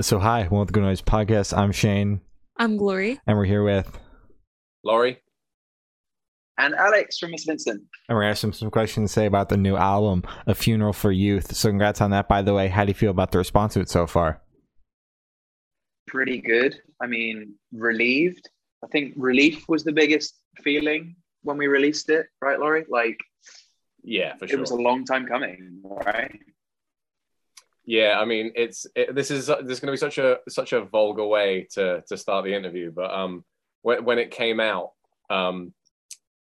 So, hi, welcome to the Good Noise Podcast. I'm Shane, I'm Glory. and we're here with, Laurie. and Alex from Miss Vincent. and we're gonna have some, some questions to say about the new album, A Funeral for Youth. So, congrats on that, by the way. How do you feel about the response to it so far? Pretty good. I mean, relieved. I think relief was the biggest feeling when we released it, right, Laurie? Like Yeah, for sure. it was a long time coming, right? Yeah, I mean, it's it, this is this is going to be such a such a vulgar way to to start the interview, but um, when when it came out, um,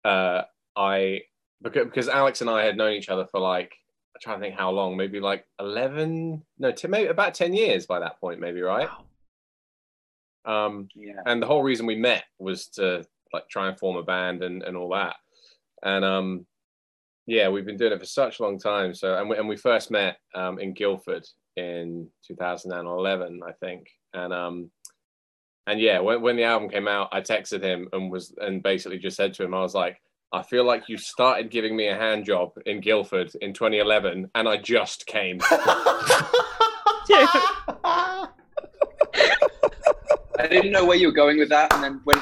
uh, I because because Alex and I had known each other for like I'm trying to think how long, maybe like eleven, no, t- maybe about ten years by that point, maybe right. Wow. Um, Yeah. and the whole reason we met was to like try and form a band and, and all that and um yeah we've been doing it for such a long time. So and we, and we first met um in guildford in 2011 i think. And um and yeah when, when the album came out i texted him and was and basically just said to him i was like i feel like you started giving me a hand job in guildford in 2011 and i just came. I didn't know where you were going with that, and then when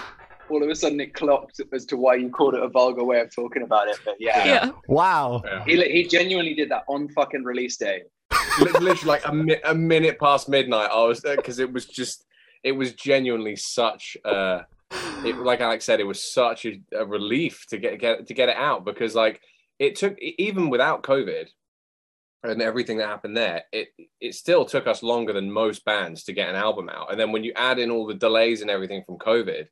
all of a sudden it clocked as to why you called it a vulgar way of talking about it. But yeah, Yeah. Wow. Yeah. he he genuinely did that on fucking release day. Literally like a, mi- a minute past midnight i was because it was just it was genuinely such uh it, like alex said it was such a, a relief to get, get to get it out because like it took even without covid and everything that happened there it it still took us longer than most bands to get an album out and then when you add in all the delays and everything from covid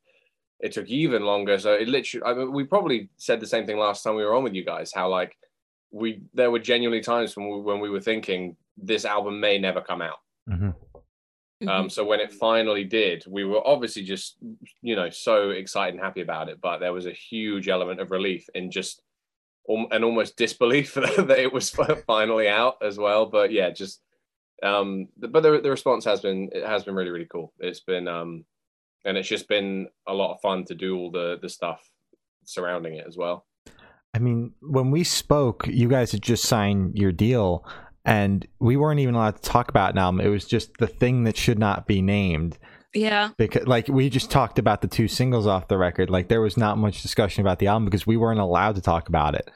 it took even longer so it literally i mean we probably said the same thing last time we were on with you guys how like we there were genuinely times when we, when we were thinking this album may never come out hmm um, so when it finally did, we were obviously just, you know, so excited and happy about it. But there was a huge element of relief in just, um, and almost disbelief that it was finally out as well. But yeah, just, um, but the, the response has been, it has been really, really cool. It's been, um, and it's just been a lot of fun to do all the the stuff surrounding it as well. I mean, when we spoke, you guys had just signed your deal, and we weren't even allowed to talk about an album. It was just the thing that should not be named. Yeah. because like we just talked about the two singles off the record like there was not much discussion about the album because we weren't allowed to talk about it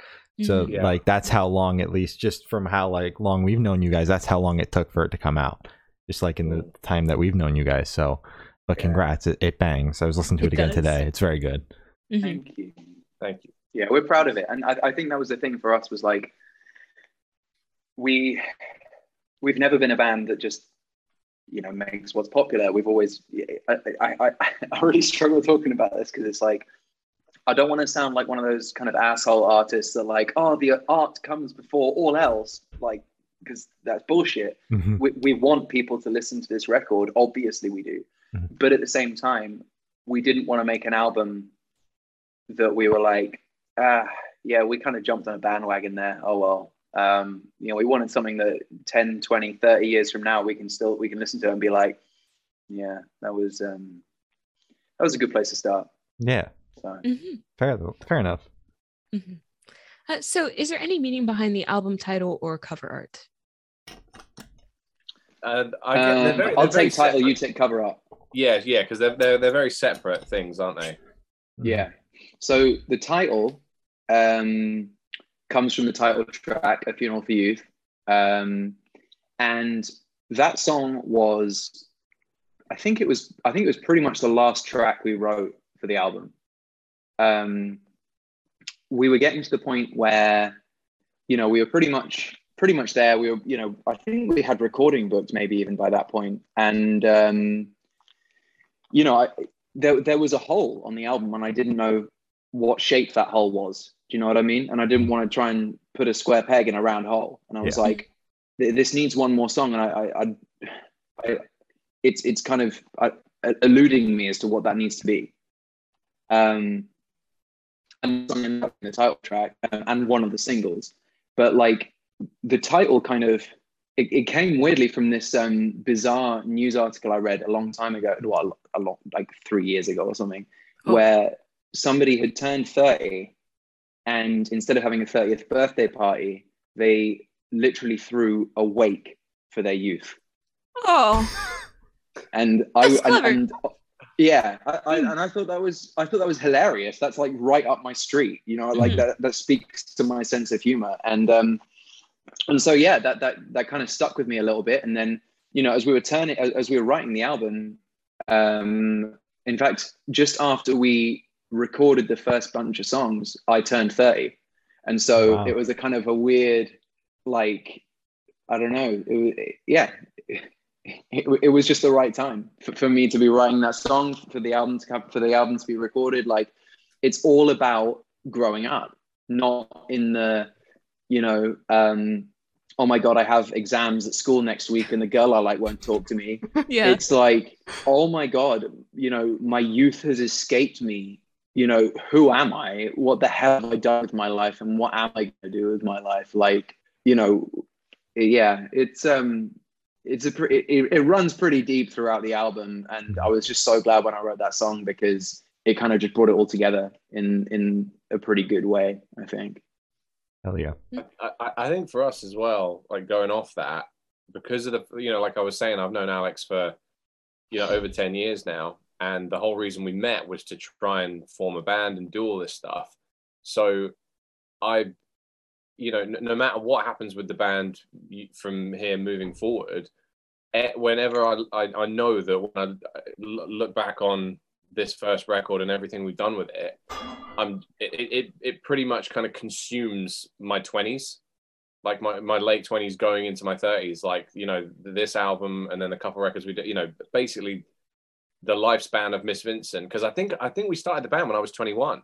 so Mhm. Yeah. like that's how long at least just from how like long we've known you guys that's how long it took for it to come out just like in the time that we've known you guys so but Yeah. congrats it, it bangs i was listening to it, It again does. today it's very good Mhm. Thank you. Thank you. Yeah, we're proud of it, and I, I think that was the thing for us was like we we've never been a band that just you know makes what's popular. We've always I I, I, I really struggle talking about this because it's like I don't want to sound like one of those kind of asshole artists that like oh the art comes before all else like because that's bullshit. Mhm. We, we want people to listen to this record, obviously we do, Mhm. but at the same time we didn't want to make an album that we were like ah, yeah, we kind of jumped on a bandwagon there. Oh well. Um, you know, we wanted something that 10, 20, 30 years from now we can still we can listen to and be like, yeah, that was um that was a good place to start. yeah So Mhm. fair fair enough Mhm. Uh, so, is there any meaning behind the album title or cover art? Uh, I, um, very, I'll take title, you take cover art. Yeah, yeah, because they're, they're they're very separate things, aren't they? Yeah. So the title um, comes from the title track, A Funeral for Youth. Um, and that song was, I think it was, I think it was pretty much the last track we wrote for the album. Um, we were getting to the point where, you know, we were pretty much, pretty much there. We were, you know, I think we had recording booked maybe even by that. And, um, you know, I, there, there was a hole on the album and I didn't know what shape that hole was. Do you know what I mean? And I didn't want to try and put a square peg in a round hole. And I was Yeah. like, this needs one more song. And I, I, I, I it's, it's kind of uh, eluding me as to what that needs to be. Um, and in the title track um, and one of the singles, but like the title kind of it, it came weirdly from this um, bizarre news article I read a long time ago, well, a lot like three years ago or something, Oh. where somebody had turned 30 and instead of having a 30th birthday party, they literally threw a wake for their youth. Oh, and I and, and yeah, I, I, Hmm. and I thought that was I thought that was hilarious. That's like right up my street, you know. Like Mhm. that that speaks to my sense of humor, and um, and so yeah, that that that kind of stuck with me a little bit. And then you know, as we were turning, as, as we were writing the album, um, in fact, just after we recorded the first bunch of songs, I turned thirty, and so Wow. it was a kind of a weird, like, I don't know, it was, yeah. It, it was just the right time for, for me to be writing that song for the album to come for the album to be recorded like it's all about growing up not in the you know um oh my god i have exams at school next week and the girl i like won't talk to me. Yeah. it's like oh my god you know my youth has escaped me. You know who am i? What the hell have i done with my life and what am i going to do with my life? Like you know yeah it's um it's a pre- it, it runs pretty deep throughout the album. And i was just so glad when i wrote that song because it kind of just brought it all together in in a pretty good way i think Hell yeah. I, I- think for us as well, like going off that, because of the, you know, like I was saying, I've known Alex for, you know, over 10 years now. And the whole reason we met was to try and form a band and do all this stuff. So I, you know, no, no matter what happens with the band from here moving forward, eh, whenever I, I, I know that when I look back on this first record and everything we've done with it, I'm it it, it pretty much kind of consumes my 20s like my, my late 20s going into my 30s like you know this album and then a couple records we did you know basically the lifespan of miss vincent. Because i think i think we started the band when i was 21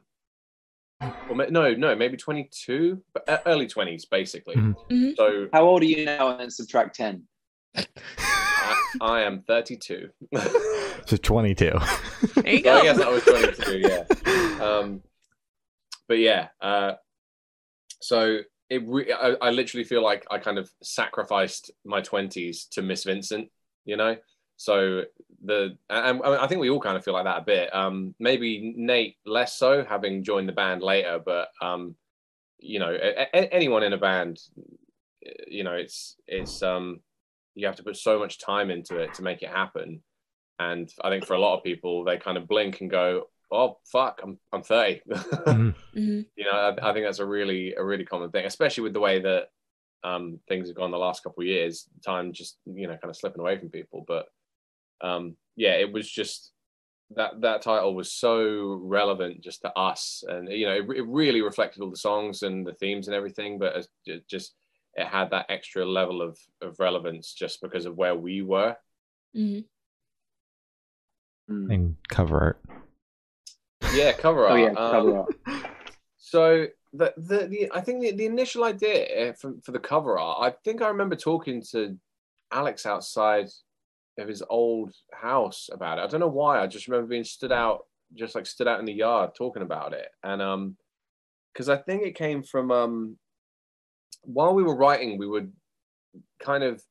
or ma- no no maybe 22 but uh, early 20s basically. Mhm. Mhm. so how old are you now? And then subtract 10 I, I am 32 So 22. There you So I guess I was 22, yeah. Um, but yeah, uh, so it re- I, I literally feel like I kind of sacrificed my 20s to Miss Vincent, you know? So the, and, and I think we all kind of feel like that a bit. Um, maybe Nate less so, having joined the band later, but, um, you know, a, a- anyone in a band, you know, it's, it's, um, you have to put so much time into it to make it happen and I think for a lot of people, they kind of blink and go, "Oh fuck, I'm I'm 30." Mhm. Mhm. you know, I, I think that's a really a really common thing, especially with the way that um, things have gone the last couple of years. Time just you know kind of slipping away from people, but um, yeah, it was just that that title was so relevant just to us, and you know, it, it really reflected all the songs and the themes and everything, but it's ju- just it had that extra level of of relevance just because of where we were. Mhm. Mm. and cover art. Yeah, cover art. oh yeah um, cover art. So the, the the I think the, the initial idea for for the cover art, I think I remember talking to Alex outside of his old house about it. I don't know why. I just remember being stood out, just like stood out in the yard talking about it, and um, because I think it came from um, while we were writing, we would kind of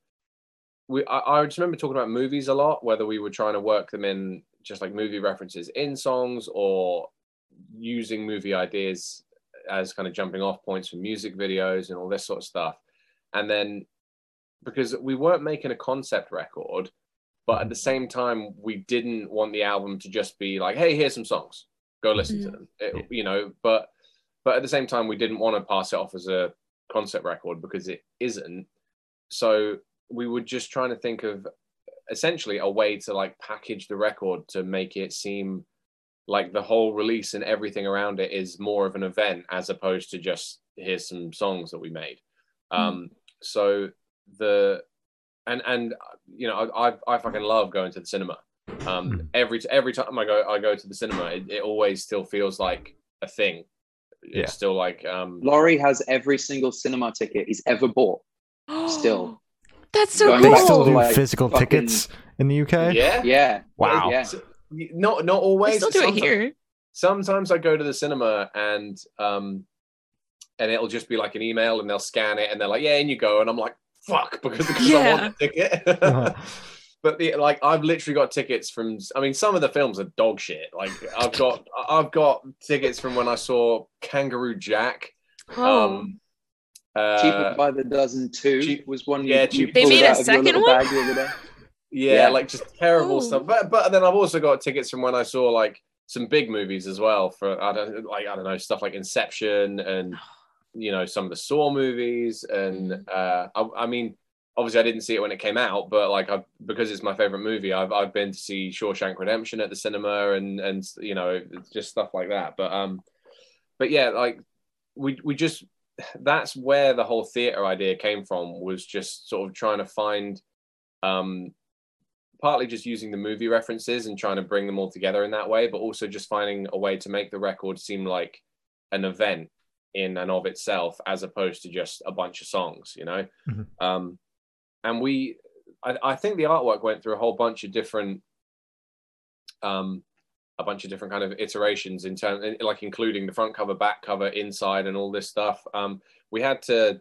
we I, I just remember talking about movies a lot, whether we were trying to work them in just like movie references in songs or using movie ideas as kind of jumping off points for music videos and all this sort of stuff. And then because we weren't making a concept record, but at the same time, we didn't want the album to just be like, hey, here's some songs, go listen to Mhm. them. It- you know, but but at the same time, we didn't want to pass it off as a concept record because it isn't. So we were just trying to think of essentially a way to like package the record to make it seem like the whole release and everything around it is more of an event as opposed to just here's some songs that we made um so the and and you know I, I i fucking love going to the cinema um Mm. every every time i go i go to the cinema it, it always still feels like a thing it's Yeah. still like um laurie has every single cinema ticket he's ever bought Still. That's so cool. They still do like, physical fucking- tickets in the UK. yeah yeah Wow. yeah So, not not We always still do it Sometimes- here. sometimes I go to the cinema and um and it'll just be like an email and they'll scan it and they're like, yeah, and you go. And I'm like, fuck, because, because I Yeah. want the ticket. Uh-huh. but the like I've literally got tickets from I mean some of the films are dog shit. Like I've got I've got tickets from when I saw Kangaroo Jack. Oh, Um uh, cheaper by the dozen two cheap- was one yeah, you, you cheap- They made a out of your second one? bag the other day. Yeah, Yeah. like just terrible Ooh. stuff. But but then I've also got tickets from when I saw like some big movies as well for I don't like I don't know stuff like Inception and you know some of the Saw movies and Mm. uh I, I mean obviously I didn't see it when it came out but like I because it's my favorite movie I've I've been to see Shawshank Redemption at the cinema and and you know just stuff like that but um but yeah like we we just that's where the whole theater idea came from was just sort of trying to find um partly just using the movie references and trying to bring them all together in that way but also just finding a way to make the record seem like an event in and of itself as opposed to just a bunch of songs you know Mhm. um and we I, I think the artwork went through a whole bunch of different um a bunch of different kind of iterations in terms like including the front cover back cover inside and all this stuff. Um we had to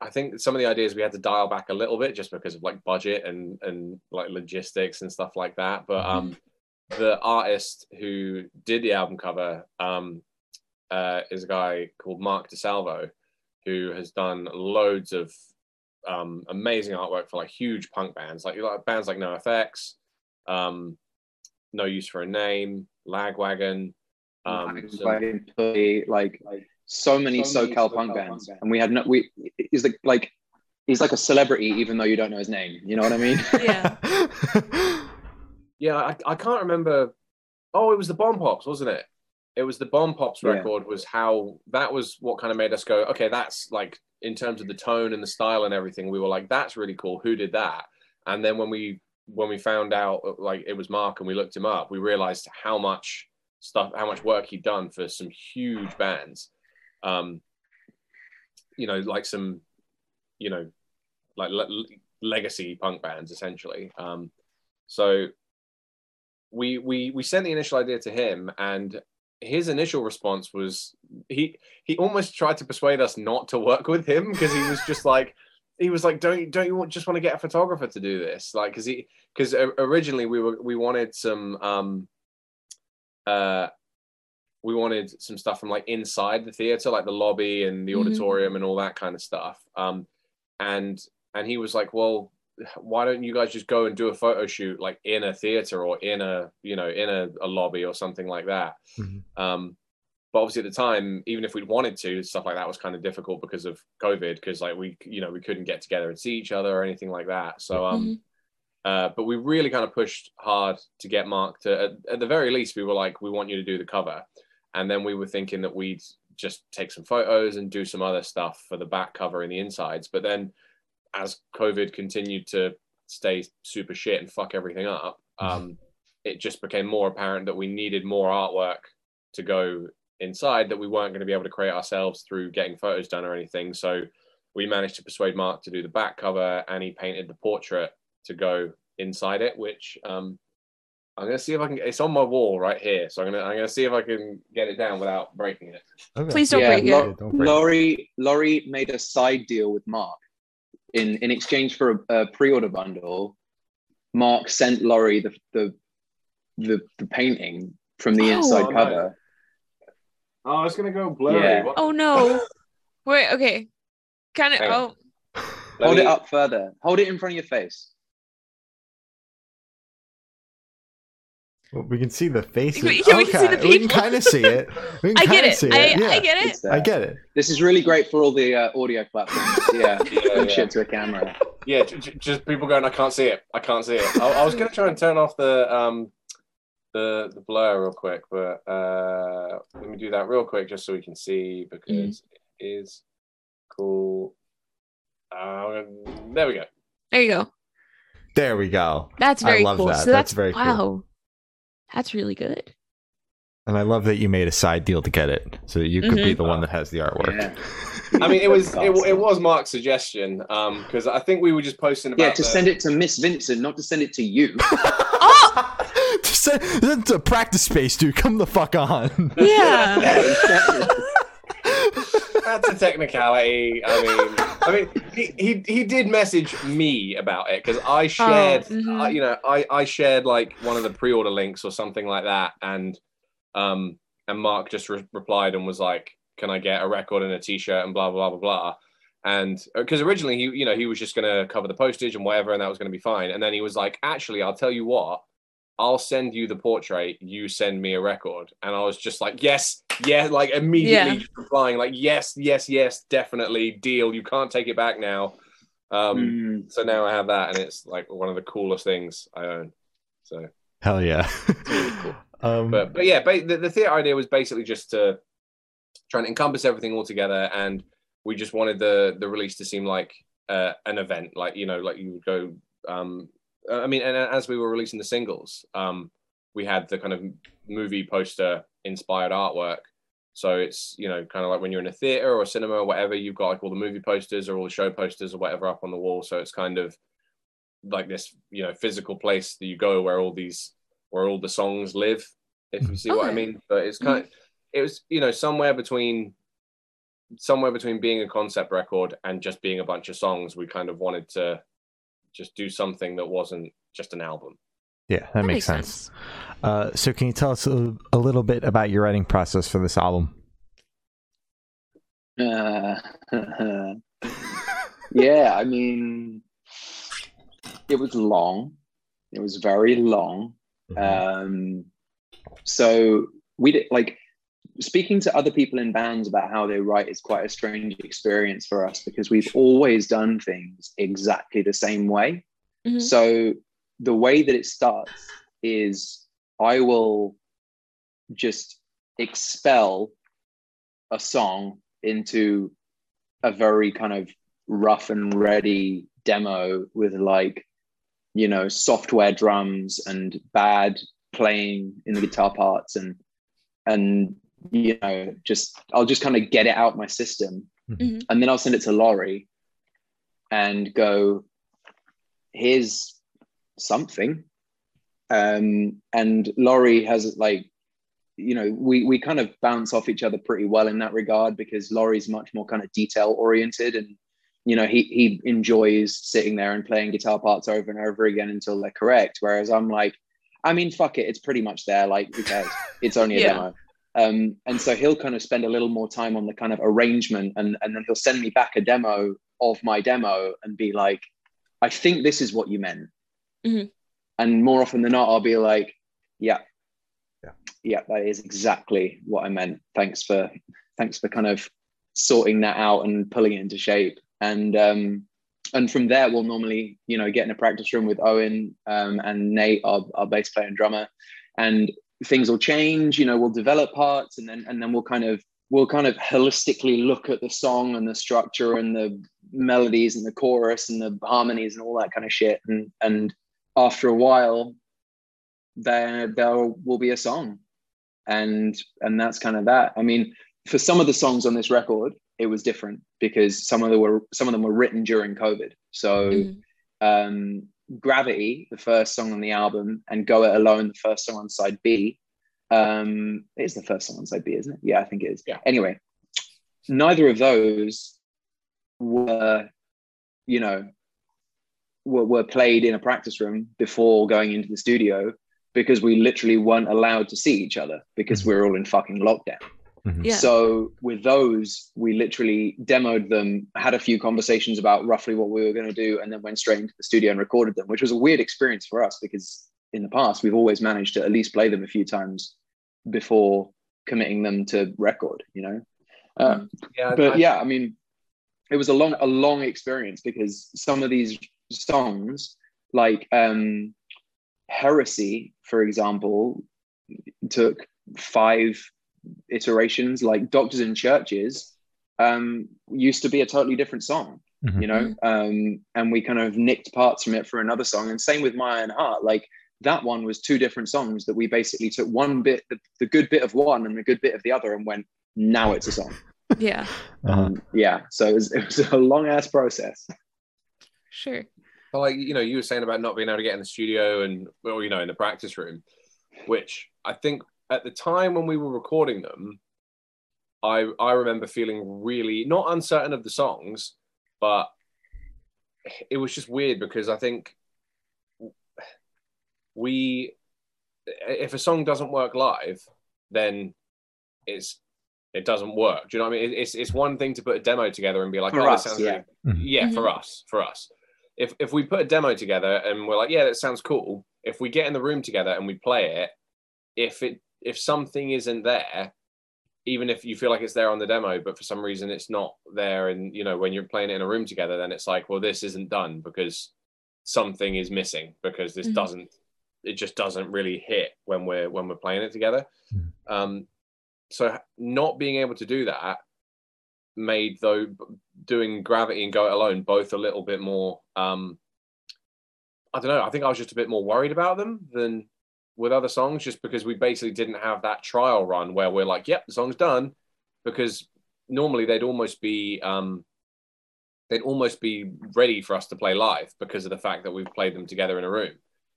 i think some of the ideas we had to dial back a little bit just because of like budget and and like logistics and stuff like that. But um the artist who did the album cover um uh is a guy called mark desalvo who has done loads of um amazing artwork for like huge punk bands like, like bands like NOFX um no use for a name lagwagon um Like, some- fucking Pussy, like so many SoCal punk bands, and we had no. We he's like like he's like a celebrity, even though you don't know his name. You know what I mean? Yeah. Yeah, I, I can't remember. Oh, it was the Bombpops, wasn't it? It was the Bomb Pops Yeah. record. Was how that was what kind of made us go. Okay, that's like in terms of the tone and the style and everything. We were like, that's really cool. Who did that? And then when we when we found out like it was Mark and we looked him up, we realized how much stuff, how much work he'd done for some huge bands. Um, you know, like some, you know, like le- legacy punk bands essentially. Um, so we we we sent the initial idea to him and his initial response was he he almost tried to persuade us not to work with him because he was just like he was like don't you don't you want, just want to get a photographer to do this like because he because originally we were we wanted some um uh we wanted some stuff from like inside the theater like the lobby and the Mhm. auditorium and all that kind of stuff um and and he was like well why don't you guys just go and do a photo shoot like in a theater or in a you know in a, a lobby or something like that Mhm. um but obviously at the time even if we'd wanted to stuff like that was kind of difficult because of covid because like we you know we couldn't get together and see each other or anything like that so um Mhm. uh, but we really kind of pushed hard to get Mark to, at, at the very least, we were like, we want you to do the cover. And then we were thinking that we'd just take some photos and do some other stuff for the back cover and the insides. But then as COVID continued to stay super shit and fuck everything up, um, it just became more apparent that we needed more artwork to go inside that we weren't going to be able to create ourselves through getting photos done or anything. So we managed to persuade Mark to do the back cover and he painted the portrait to go inside it, which um, I'm gonna see if I can. It's on my wall right here, so I'm gonna I'm gonna see if I can get it down without breaking it. Okay. Please don't yeah, break it. Lo- Don't break. Laurie Laurie made a side deal with Mark in in exchange for a, a pre-order bundle. Mark sent Laurie the the the, the painting from the Oh. inside Oh, no. cover. Oh, it's gonna go blurry. Yeah. What- Oh no. Wait, okay. Kind of oh Hold me- it up further. Hold it in front of your face. Well, we can see the faces. Yeah, we can see the We can kind of see it. We can I get it. See I, it. Yeah. I get it. I get it. This is really great for all the uh, audio platforms. Yeah, Yeah, yeah. shit to a camera. Yeah, j- j- just people going. I can't see it. I can't see it. I, I was gonna try and turn off the um the the blur real quick, but uh let me do that real quick just so we can see because it is cool. Uh, there we go. There you go. There we go. That's I very love cool. that. So That's that's, very cool. wow. That's really good. And I love that you made a side deal to get it, so that you could be Mhm. the one that has the artwork. Yeah. I mean, it was it, it was Mark's suggestion um because I think we were just posting about Yeah, to the- send it to Miss Vincent, not to send it to you. Oh! to say, that's a practice space, dude. Come the fuck on. Yeah. That's a technicality. I mean, I mean, he, he, he did message me about it because I shared, mhm. uh, you know, I, I shared like one of the pre-order links or something like that, and um, and Mark just re- replied and was like, "Can I get a record and a T-shirt and blah blah blah blah blah," and because originally he you know he was just going to cover the postage and whatever and that was going to be fine and then he was like actually i'll tell you what i'll send you the portrait you send me a record and i was just like yes yeah like immediately Yeah. replying like yes yes yes definitely deal you can't take it back now um Mm. so now i have that and it's like one of the coolest things i own so Hell yeah. really cool. um, but but yeah, ba- the, the theater idea was basically just to try and encompass everything all together, and we just wanted the the release to seem like uh, an event, like you know, like you would go. Um, I mean, and as we were releasing the singles, um, we had the kind of movie poster inspired artwork. So it's you know kind of like when you're in a theater or a cinema or whatever, you've got like all the movie posters or all the show posters or whatever up on the wall. So it's kind of like this you know physical place that you go where all these where all the songs live if you see what i mean but it's kind of it was you know somewhere between somewhere between being a concept record and just being a bunch of songs we kind of wanted to just do something that wasn't just an album yeah, that, makes, sense. Uh, so, can you tell us a, a little bit about your writing process for this album? Uh, yeah, I mean, it was long. It was very long. Um, so we did like speaking to other people in bands about how they write is quite a strange experience for us because we've always done things exactly the same way. Mhm. So the way that it starts is I will just expel a song into a very kind of rough and ready demo with like you know software drums and bad playing in the guitar parts and and you know just I'll just kind of get it out my system. Mhm. and then I'll send it to Laurie and go here's something. Um and Laurie has like you know we we kind of bounce off each other pretty well in that regard because Laurie's much more kind of detail oriented and you know he he enjoys sitting there and playing guitar parts over and over again until they're correct. Whereas I'm like I mean fuck it it's pretty much there like who cares? It's only a Yeah. demo um and so he'll kind of spend a little more time on the kind of arrangement and and then he'll send me back a demo of my demo and be like I think this is what you meant. Mhm. and more often than not I'll be like yeah. Yeah. yeah that is exactly what I meant. Thanks for thanks for kind of sorting that out and pulling it into shape. And um and from there we'll normally you know get in a practice room with Owen um, and Nate our, our bass player and drummer. And things will change you know we'll develop parts and then and then we'll kind of we'll kind of holistically look at the song and the structure and the melodies and the chorus and the harmonies and all that kind of shit. And and after a while there there will be a song. And and that's kind of that. I mean for some of the songs on this record it was different because some of them were some of them were written during covid. So Mhm. um gravity the first song on the album and go it alone the first song on side b. Um it is the first song on side b isn't it? Yeah i think it is. Yeah. anyway neither of those were you know were, were played in a practice room before going into the studio because we literally weren't allowed to see each other because we were all in fucking lockdown Mhm. Yeah. so with those, we literally demoed them, had a few conversations about roughly what we were going to do, and then went straight into the studio and recorded them, which was a weird experience for us because in the past we've always managed to at least play them a few times before committing them to record. You know, uh, yeah but I- yeah, I mean, it was a long, a long experience because some of these songs, like um, "Heresy," for example, took five iterations. Like "Doctors in Churches" um, used to be a totally different song, Mhm. you know, um, and we kind of nicked parts from it for another song. And same with "My Iron Heart," like. That one was two different songs that we basically took one bit, the, the good bit of one and the good bit of the other, and went, now it's a song. Yeah. Uh-huh. Um, yeah, so it was, it was a long ass process. Sure. But like you know, you were saying about not being able to get in the studio and well, you know, in the practice room, which I think at the time when we were recording them, I I remember feeling really not uncertain of the songs, but it was just weird because I think we if a song doesn't work live, then it's it doesn't work. Do you know what I mean? It's it's one thing to put a demo together and be like, For oh, us, this sounds yeah. really Mhm. yeah, for us, for us. If if we put a demo together and we're like, yeah, that sounds cool. If we get in the room together and we play it, if it if something isn't there, even if you feel like it's there on the demo, but for some reason it's not there, and you know when you're playing it in a room together, then it's like, well, this isn't done because something is missing because this Mhm. doesn't it just doesn't really hit when we're when we're playing it together. Mhm. Um, so not being able to do that made though doing gravity and go it alone both a little bit more um i don't know i think i was just a bit more worried about them than with other songs just because we basically didn't have that trial run where we're like yep the song's done because normally they'd almost be um they'd almost be ready for us to play live because of the fact that we've played them together in a room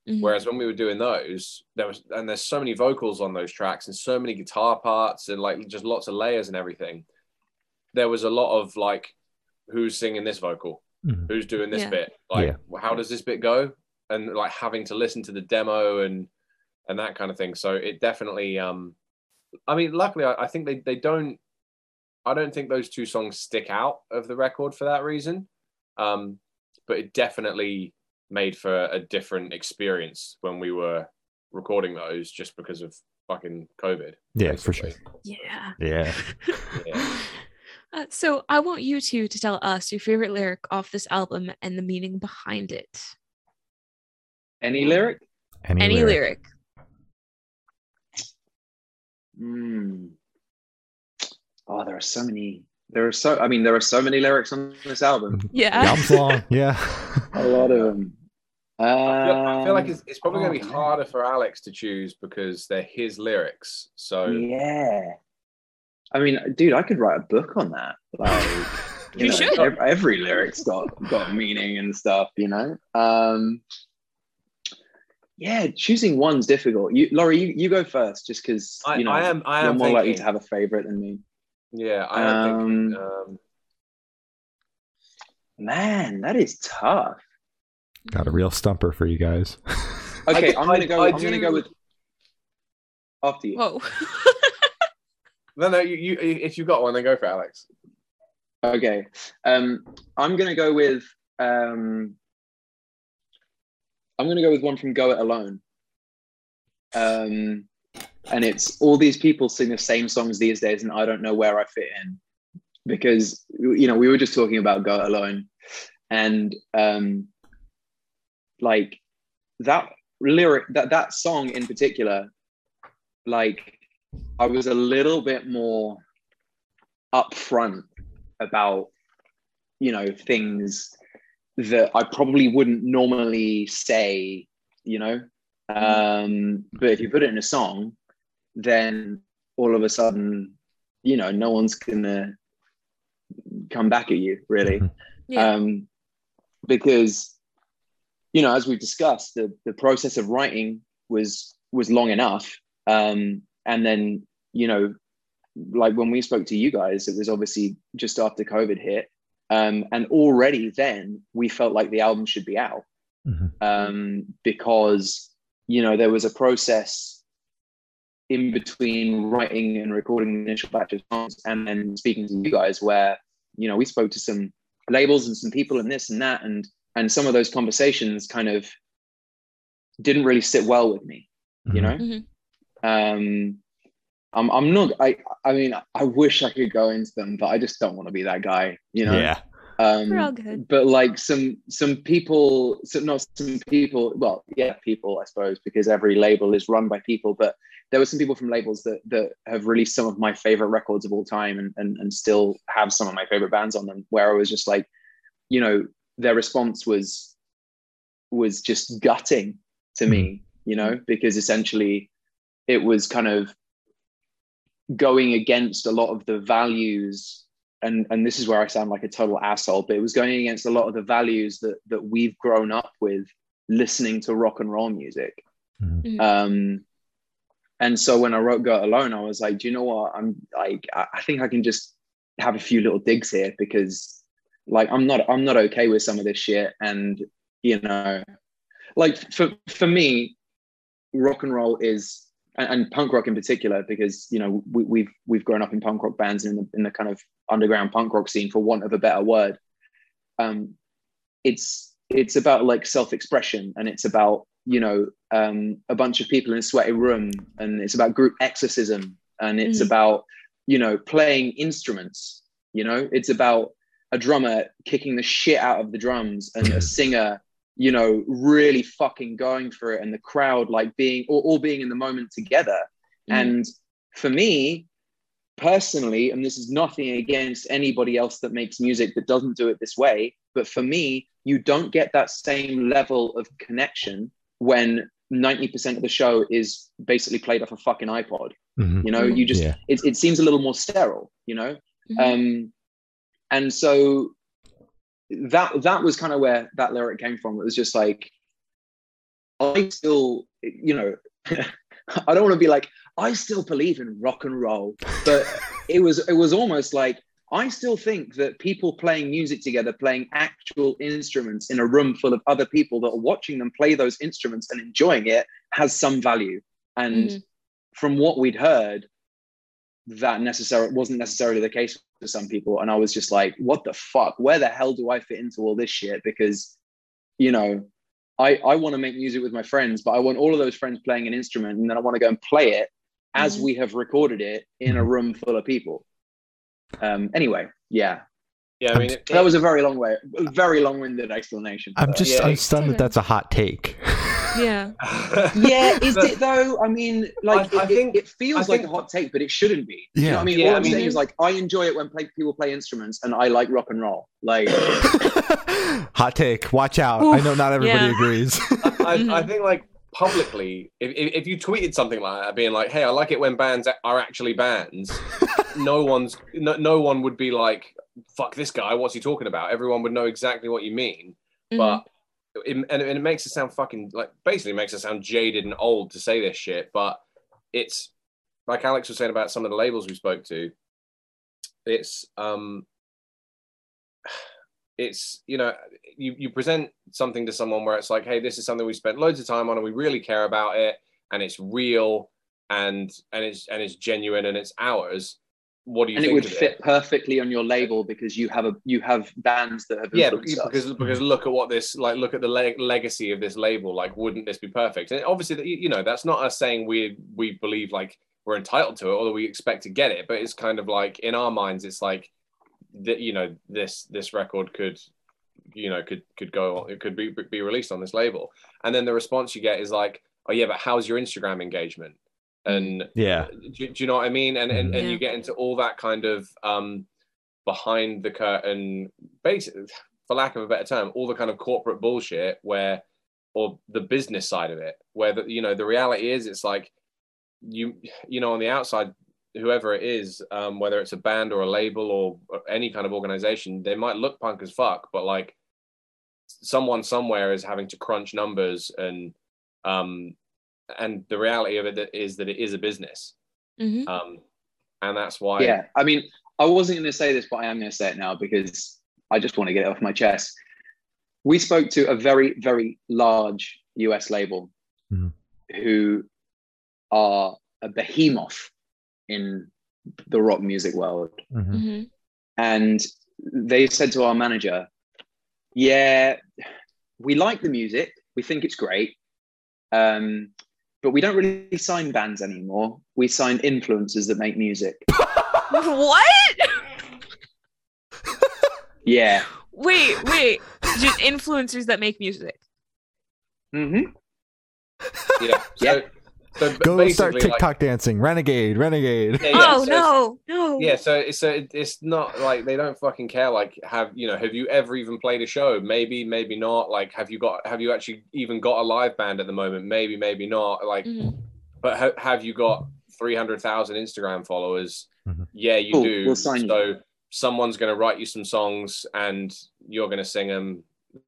Mhm. Whereas when we were doing those, there was and there's so many vocals on those tracks and so many guitar parts and like just lots of layers and everything. There was a lot of like, who's singing this vocal? Mhm. Who's doing this Yeah. bit? Like, Yeah. how does this bit go? And like having to listen to the demo and and that kind of thing. So it definitely, um, I mean, luckily, I, I think they they don't. I don't think those two songs stick out of the record for that reason. Um, but it definitely made for a different experience when we were recording those just because of fucking COVID. Yeah, for sure. Yeah. Yeah. Yeah. Uh, so I want you two to tell us your favorite lyric off this album and the meaning behind it. Any lyric? Any, Any lyric. lyric. Hmm. Oh, there are so many. There are so. I mean, there are so many lyrics on this album. The Yeah. album's long. Yeah. A lot of them. I feel, I feel like Um, it's, it's probably going to oh, be harder for Alex to choose because they're his lyrics. So Yeah. I mean, dude, I could write a book on that. Like, You know, should. ev- Every lyric's got got meaning and stuff, you know. Um, yeah, choosing one's difficult. You, Laurie, you, you go first, just because you know I am. I you're am more likely to have a favorite than me. Yeah, I am thinking. Um, Man, that is tough. Got a real stumper for you guys. Okay, do- I'm gonna go. I I'm gonna go with after you. Whoa. no, no. You, you, if you've got one, then go for Alex. Okay. Um, I'm gonna go with um, I'm gonna go with one from Go It Alone. Um, and it's all these people sing the same songs these days, and I don't know where I fit in because you know we were just talking about Go It Alone, and um, like that lyric that that song in particular, like I was a little bit more upfront about you know things that I probably wouldn't normally say, you know. Um, but if you put it in a song, then all of a sudden, you know, no one's gonna come back at you, really. Yeah. Um, because you know, as we've discussed, the, the process of writing was was long enough. Um, and then, you know, like when we spoke to you guys, it was obviously just after COVID hit. Um, and already then we felt like the album should be out Mhm. um, because you know there was a process in between writing and recording the initial batch of songs and then speaking to you guys where you know we spoke to some labels and some people and this and that and and some of those conversations kind of didn't really sit well with me you Mhm. know Mhm. um I'm, I'm not I I mean I wish I could go into them but I just don't want to be that guy you know Yeah. um, We're all good. but like some some people so not some people well yeah people i suppose because every label is run by people but there were some people from labels that that have released some of my favorite records of all time and and, and still have some of my favorite bands on them where i was just like you know their response was was just gutting to me you know because essentially it was kind of going against a lot of the values and and this is where I sound like a total asshole, but it was going against a lot of the values that that we've grown up with listening to rock and roll music. Mhm. Um, and so when I wrote "Go Alone," I was like, do you know what? I'm like, I I think I can just have a few little digs here because, like, I'm not I'm not okay with some of this shit, and you know, like for for me, rock and roll is and, and punk rock in particular, because you know we, we've we've grown up in punk rock bands in the in the kind of underground punk rock scene, for want of a better word. Um, it's it's about like self expression, and it's about you know um, a bunch of people in a sweaty room, and it's about group exorcism, and it's Mhm. about you know playing instruments. You know, it's about a drummer kicking the shit out of the drums and a singer you know really fucking going for it and the crowd like being all, all being in the moment together Mhm. and for me personally and this is nothing against anybody else that makes music that doesn't do it this way but for me you don't get that same level of connection when 90% of the show is basically played off a fucking ipod Mhm. you know you just Yeah. it, it seems a little more sterile you know Mhm. um and so that that was kind of where that lyric came from it was just like i still you know i don't want to be like i still believe in rock and roll but it was it was almost like i still think that people playing music together playing actual instruments in a room full of other people that are watching them play those instruments and enjoying it has some value and Mhm. from what we'd heard that necessarily wasn't necessarily the case for some people and i was just like what the fuck? Where the hell do i fit into all this shit? Because you know i i want to make music with my friends but i want all of those friends playing an instrument and then i want to go and play it as Mhm. we have recorded it in a room full of people. Um anyway yeah. Yeah, I mean, it, that was a very long way very long-winded explanation. I'm just Yeah, I'm stunned that that's a hot take. yeah. yeah is But- it though i mean like I- I it, think- it, it feels I like think- a hot take but it shouldn't be you know Yeah. what i mean Yeah, all I i'm mean- saying is like i enjoy it when play, people play instruments and i like rock and roll like hot take. Watch out. I know not everybody yeah. agrees. I, I Mhm. think like publicly, if, if if you tweeted something like that, being like, "Hey, I like it when bands are actually bands," no one's no, no one would be like, "Fuck this guy, what's he talking about?" Everyone would know exactly what you mean, Mhm. but it, and, it makes it sound fucking like basically makes it sound jaded and old to say this shit, but it's like Alex was saying about some of the labels we spoke to. It's um it's you know you you present something to someone where it's like hey this is something we spent loads of time on and we really care about it and it's real and and it's and it's genuine and it's ours what do you and it would fit perfectly on your label because you have a you have bands that have yeah influenced us. because because look at what this like look at the leg legacy of this label like wouldn't this be perfect? And obviously that- you know that's not us saying we we believe like we're entitled to it or that we expect to get it but it's kind of like in our minds it's like that you know this this record could you know could could go it could be be released on this label. And then the response you get is like oh yeah but how's your instagram engagement and yeah. do, do you know what I mean? And and, and Yeah. you get into all that kind of um, behind the curtain, basically, for lack of a better term, all the kind of corporate bullshit where, or the business side of it, where the you know the reality is, it's like you you know on the outside, whoever it is, um, whether it's a band or a label or, or any kind of organization, they might look punk as fuck, but like someone somewhere is having to crunch numbers and um and the reality of it is that it is a business Mhm. um and that's why yeah i mean i wasn't going to say this but i am going to say it now because i just want to get it off my chest we spoke to a very very large us label Mhm. who are a behemoth in the rock music world Mhm. Mhm. and they said to our manager yeah we like the music we think it's great um, but we don't really sign bands anymore we sign influencers that make music What? yeah Wait, wait. Just influencers that make music. hmm yeah so, Yeah. So Go basically, start like- TikTok dancing. Renegade, renegade. yeah, yeah, oh so no, no. yeah so it's so it- it's not like they don't fucking care like have you know have you ever even played a show maybe maybe not like have you got have you actually even got a live band at the moment maybe maybe not like Mhm. but ha- have you got 300,000 Instagram followers? Mhm. Yeah, you Cool, do. we'll sign you. so someone's going to write you some songs and you're going to sing them.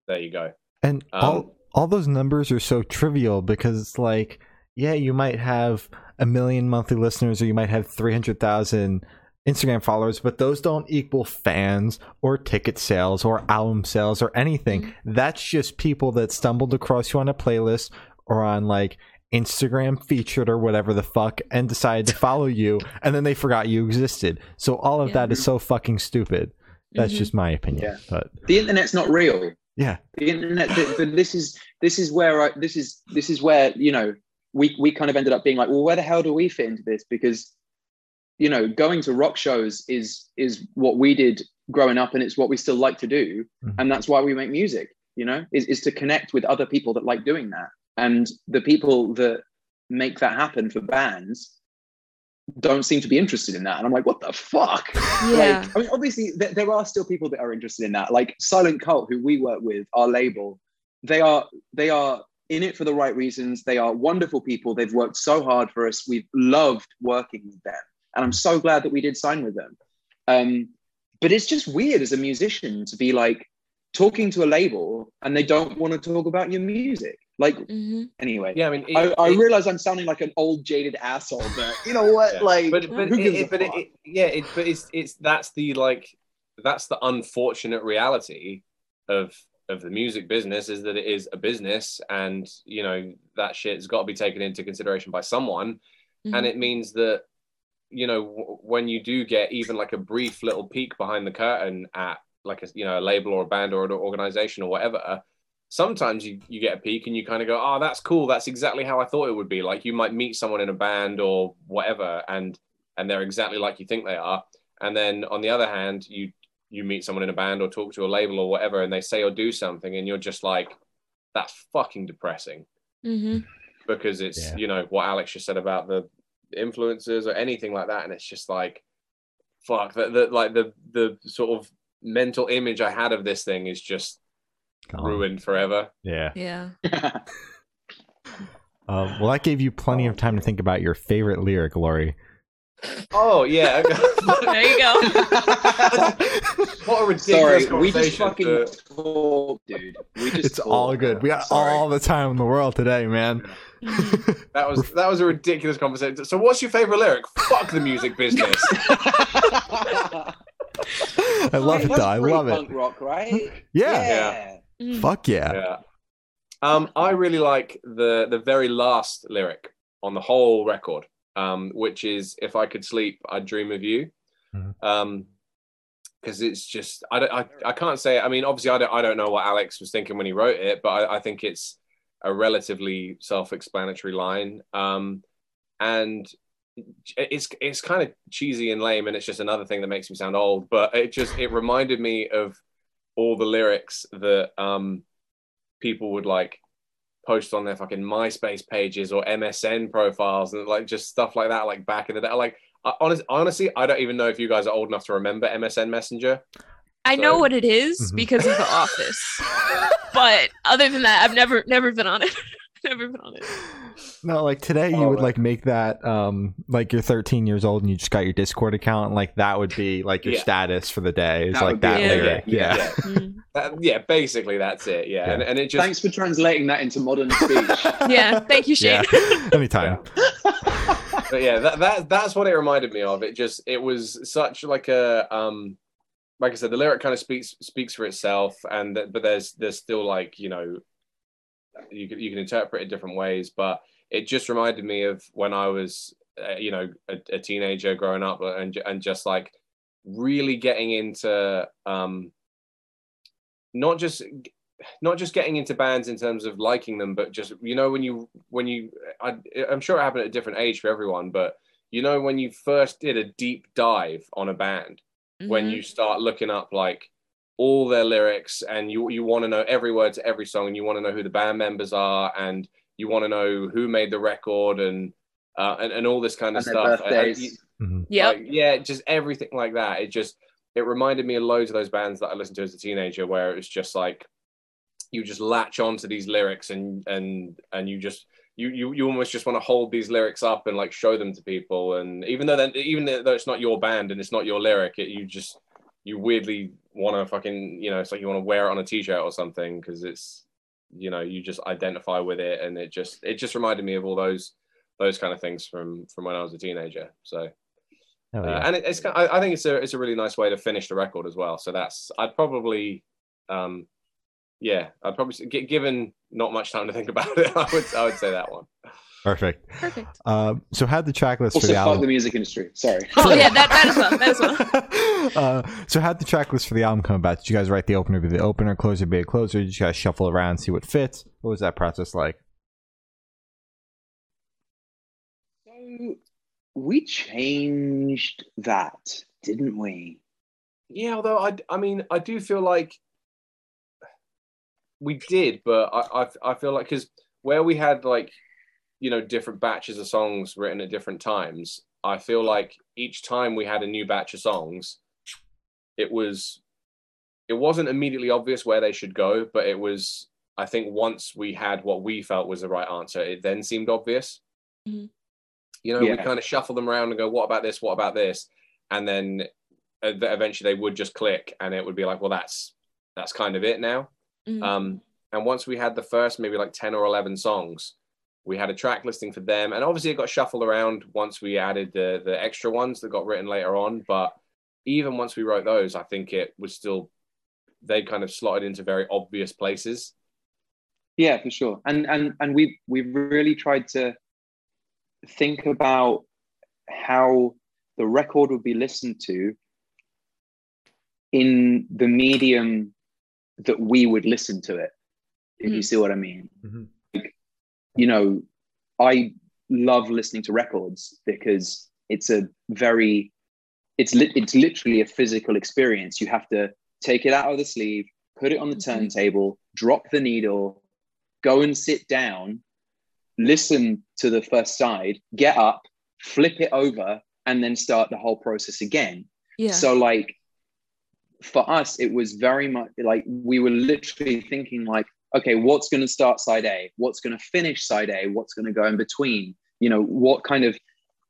There you go. And Um, all all those numbers are so trivial because it's like, yeah, you might have a million monthly listeners or you might have 300,000 Instagram followers, but those don't equal fans or ticket sales or album sales or anything. That's just people that stumbled across you on a playlist or on like Instagram featured or whatever the fuck and decided to follow you and then they forgot you existed. So all of Yeah. that is so fucking stupid. That's Mhm. just my opinion. Yeah. But The internet's not real. yeah. the internet the, the, this is this is where I, this is this is where you know we we kind of ended up being like well where the hell do we fit into this because you know going to rock shows is is what we did growing up and it's what we still like to do Mhm. and that's why we make music you know is, is to connect with other people that like doing that and the people that make that happen for bands don't seem to be interested in that and i'm like what the fuck Yeah. like, I mean, obviously, th- there are still people that are interested in that. Like Silent Cult, who we work with, our label, they are they are in it for the right reasons. They are wonderful people. They've worked so hard for us. We've loved working with them, and I'm so glad that we did sign with them. Um, but it's just weird as a musician to be like talking to a label and they don't want to talk about your music. Like hmm anyway, Yeah, I mean, it- I, I it- realize I'm sounding like an old jaded asshole, but you know what? Yeah. Like, but but, who it, gives a it- but it, fuck? it- yeah, it, but it's it's that's the like that's the unfortunate reality of of the music business is that it is a business, and you know that shit's got to be taken into consideration by someone, Mm-hmm. and it means that you know w- when you do get even like a brief little peek behind the curtain at like a you know a label or a band or an organization or whatever sometimes you, you get a peek and you kind of go oh that's cool. That's exactly how i thought it would be. Like you might meet someone in a band or whatever and and they're exactly like you think they are. And then on the other hand you you meet someone in a band or talk to a label or whatever and they say or do something and you're just like that's fucking depressing hmm because it's Yeah. you know what Alex just said about the influences or anything like that, and it's just like fuck that the, like the the sort of mental image I had of this thing is just Gone. ruined forever. Yeah. Yeah. Uh, well, that gave you plenty of time to think about your favorite lyric, Laurie. Oh yeah, There you go. what a ridiculous Sorry, we just conversation fucking to- talk, dude. We just It's all talk. good. We got Sorry. all the time in the world today, man. That was that was a ridiculous conversation. So, what's your favorite lyric? Fuck the music business. I love Hey, it, though. I love it. Punk rock, right? Yeah. Mhm. Fuck yeah. yeah. Um, I really like the the very last lyric on the whole record, um, which is "If I could sleep, I'd dream of you." Mhm. Um, because it's just I, don't, I I can't say. I mean, obviously, I don't I don't know what Alex was thinking when he wrote it, but I, I think it's a relatively self-explanatory line. Um, and it's it's kind of cheesy and lame, and it's just another thing that makes me sound old. But it just it reminded me of all the lyrics that um people would like post on their fucking MySpace pages or MSN profiles and like just stuff like that, like back in the day. Like I- honest, honestly, I don't even know if you guys are old enough to remember MSN Messenger. I know what it is Mhm. because of The Office, but other than that, I've never never been on it. never been on it. No, like today you Oh, would man. like make that um like you're 13 years old and you just got your Discord account and like that would be like your Yeah. status for the day. It's That like that lyric. Yeah, Yeah. Mm. That- yeah, basically that's it. Yeah, Yeah. And, and it just Thanks for translating that into modern speech. Yeah. Thank you, Shane. Yeah. Anytime. but yeah, that, that that's what it reminded me of. It just it was such like a um like I said, the lyric kind of speaks speaks for itself, and th- but there's there's still like you know you can you can interpret it different ways, but it just reminded me of when I was uh, you know a, a teenager growing up and and just like really getting into um not just not just getting into bands in terms of liking them, but just you know when you when you I, I'm sure it happened at a different age for everyone, but you know when you first did a deep dive on a band, when Mhm. you start looking up like all their lyrics and you you want to know every word to every song and you want to know who the band members are and you want to know who made the record and uh, and, and all this kind of And stuff. And- and birthdays. you- Mhm. Yep. like, yeah, just everything like that. It just it reminded me of loads of those bands that I listened to as a teenager, where it was just like you just latch onto these lyrics and and and you just you you you almost just want to hold these lyrics up and like show them to people. And even though then even though it's not your band and it's not your lyric, it, you just you weirdly want to fucking you know it's like you want to wear it on a t-shirt or something because it's you know you just identify with it and it just it just reminded me of all those those kind of things from from when I was a teenager. So Hell uh, and it, it's I, I think it's a it's a really nice way to finish the record as well. So that's I'd probably um yeah I'd probably given not much time to think about it I would I would say that one. Perfect. Perfect. Um, so had the track list Also, for the fuck album. the music industry. Sorry. Oh yeah, that, that as well. That as well. uh, so how the track list for the album come about? Did you guys write the opener be the opener, closer be a closer? Did you guys shuffle around, see what fits? What was that process like? So we changed that, didn't we? Yeah, although I, I mean, I do feel like we did, but I, I, I feel like because where we had like, you know, different batches of songs written at different times, I feel like each time we had a new batch of songs, it was, it wasn't immediately obvious where they should go, but it was, I think, once we had what we felt was the right answer, it then seemed obvious. Mhm. You know, we kind of shuffle them around and go, "What about this? What about this?" And then uh, eventually they would just click and it would be like well that's that's kind of it now Mhm. um and once we had the first maybe like 10 or 11 songs we had a track listing for them and obviously it got shuffled around once we added the the extra ones that got written later on but even once we wrote those i think it was still they kind of slotted into very obvious places Yeah, for sure. And and and we we really tried to think about how the record would be listened to in the medium that we would listen to it. If you Mhm. see what I mean. Mhm. You know, I love listening to records because it's a very it's lit it's literally a physical experience. You have to take it out of the sleeve, put it on the Mhm. turntable, drop the needle, go and sit down, listen to the first side, get up, flip it over, and then start the whole process again. yeah. So like for us, it was very much like we were literally thinking like, okay, what's going to start side A? What's going to finish side A? What's going to go in between? You know, what kind of,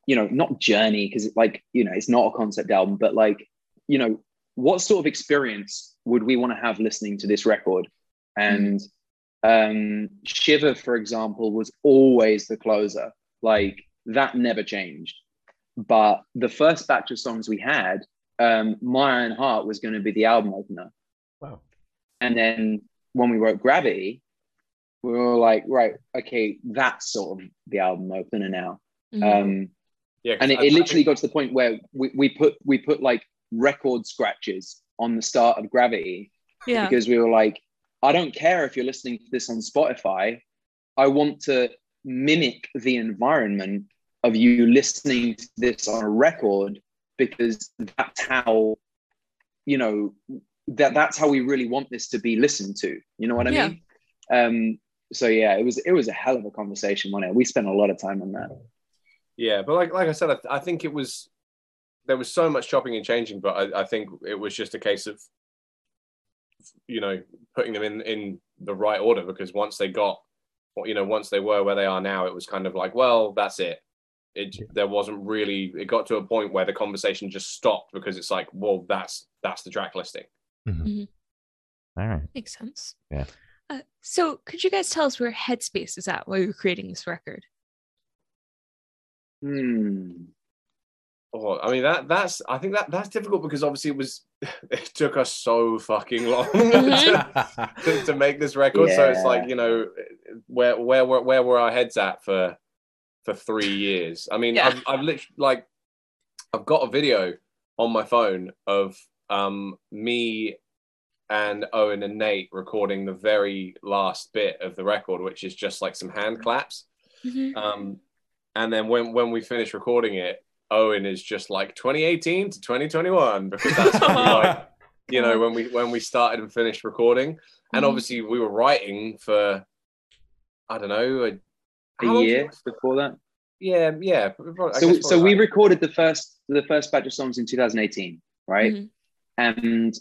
you know, not journey because like you know it's not a concept album, but like you know, what sort of experience would we want to have listening to this record? And um, Shiver, for example, was always the closer. Like that never changed. But the first batch of songs we had, um, My Iron Heart was going to be the album opener. Wow. And then when we wrote Gravity, we were like, right, okay, that's sort of the album opener now. Mhm. Um, yeah 'cause and it, it literally got to the point where we, we put we put like record scratches on the start of Gravity yeah. because we were like, I don't care if you're listening to this on Spotify. I want to mimic the environment of you listening to this on a record because that's how, you know, that that's how we really want this to be listened to. You know what I Yeah. mean? Um, so yeah, it was it was a hell of a conversation, wasn't it? We spent a lot of time on that. Yeah, but like like I said, I, th- I think it was there was so much chopping and changing, but I, I think it was just a case of you know putting them in in the right order because once they got you know once they were where they are now, it was kind of like well that's it. It there wasn't really it got to a point where the conversation just stopped because it's like well that's that's the track listing. All right. Makes sense. Yeah. Uh, so, could you guys tell us where Headspace is at while you were creating this record? Hmm. Oh, I mean that that's I think that that's difficult because obviously it was it took us so fucking long to, to, to make this record. So it's like you know where where were where were our heads at for for three years? I mean, Yeah. I've I've literally like I've got a video on my phone of um me and Owen and Nate recording the very last bit of the record, which is just like some hand claps. Mhm. Um, and then when when we finish recording it, Owen is just like 2018 to 2021 because that's when we, like you know when we when we started and finished recording, and Mhm. obviously we were writing for I don't know a, A how long did year before that. Yeah, yeah. I so so we like- recorded the first the first batch of songs in 2018 right Mhm. And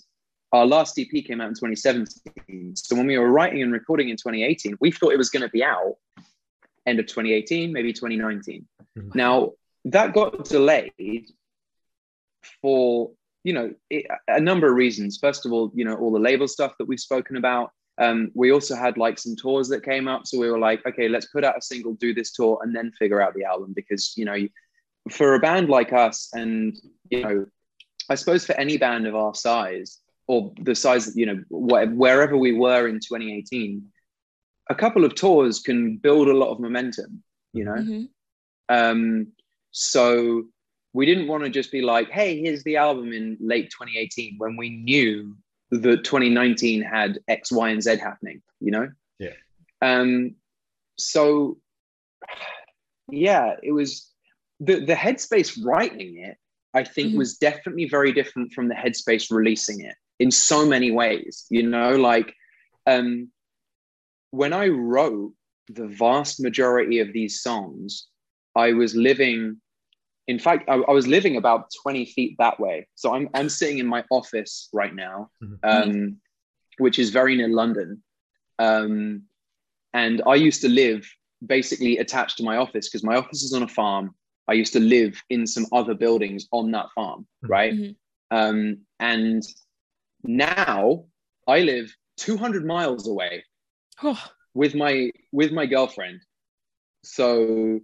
our last ep came out in 2017 so when we were writing and recording in 2018 we thought it was going to be out end of 2018 maybe 2019 Mhm. now that got delayed for you know it, a number of reasons. First of all you know all the label stuff that we've spoken about. Um, we also had like some tours that came up. So we were like okay let's put out a single do this tour and then figure out the album. Because you know for a band like us and you know i suppose for any band of our size or the size that you know wh- wherever we were in 2018 a couple of tours can build a lot of momentum you know. Mhm. Um, so we didn't want to just be like, hey, here's the album in late 2018 when we knew that 2019 had X, Y, and Z happening, you know? Yeah. Um, so yeah, it was the the headspace writing it, I think Mhm. was definitely very different from the headspace releasing it in so many ways, you know, like um when I wrote the vast majority of these songs, I was living. In fact, I, I was living about twenty feet that way. So I'm I'm sitting in my office right now, Mhm. um, which is very near London. Um, and I used to live basically attached to my office because my office is on a farm. I used to live in some other buildings on that farm, Mhm. right? Mhm. Um, and now I live 200 miles away Oh, with my with my girlfriend so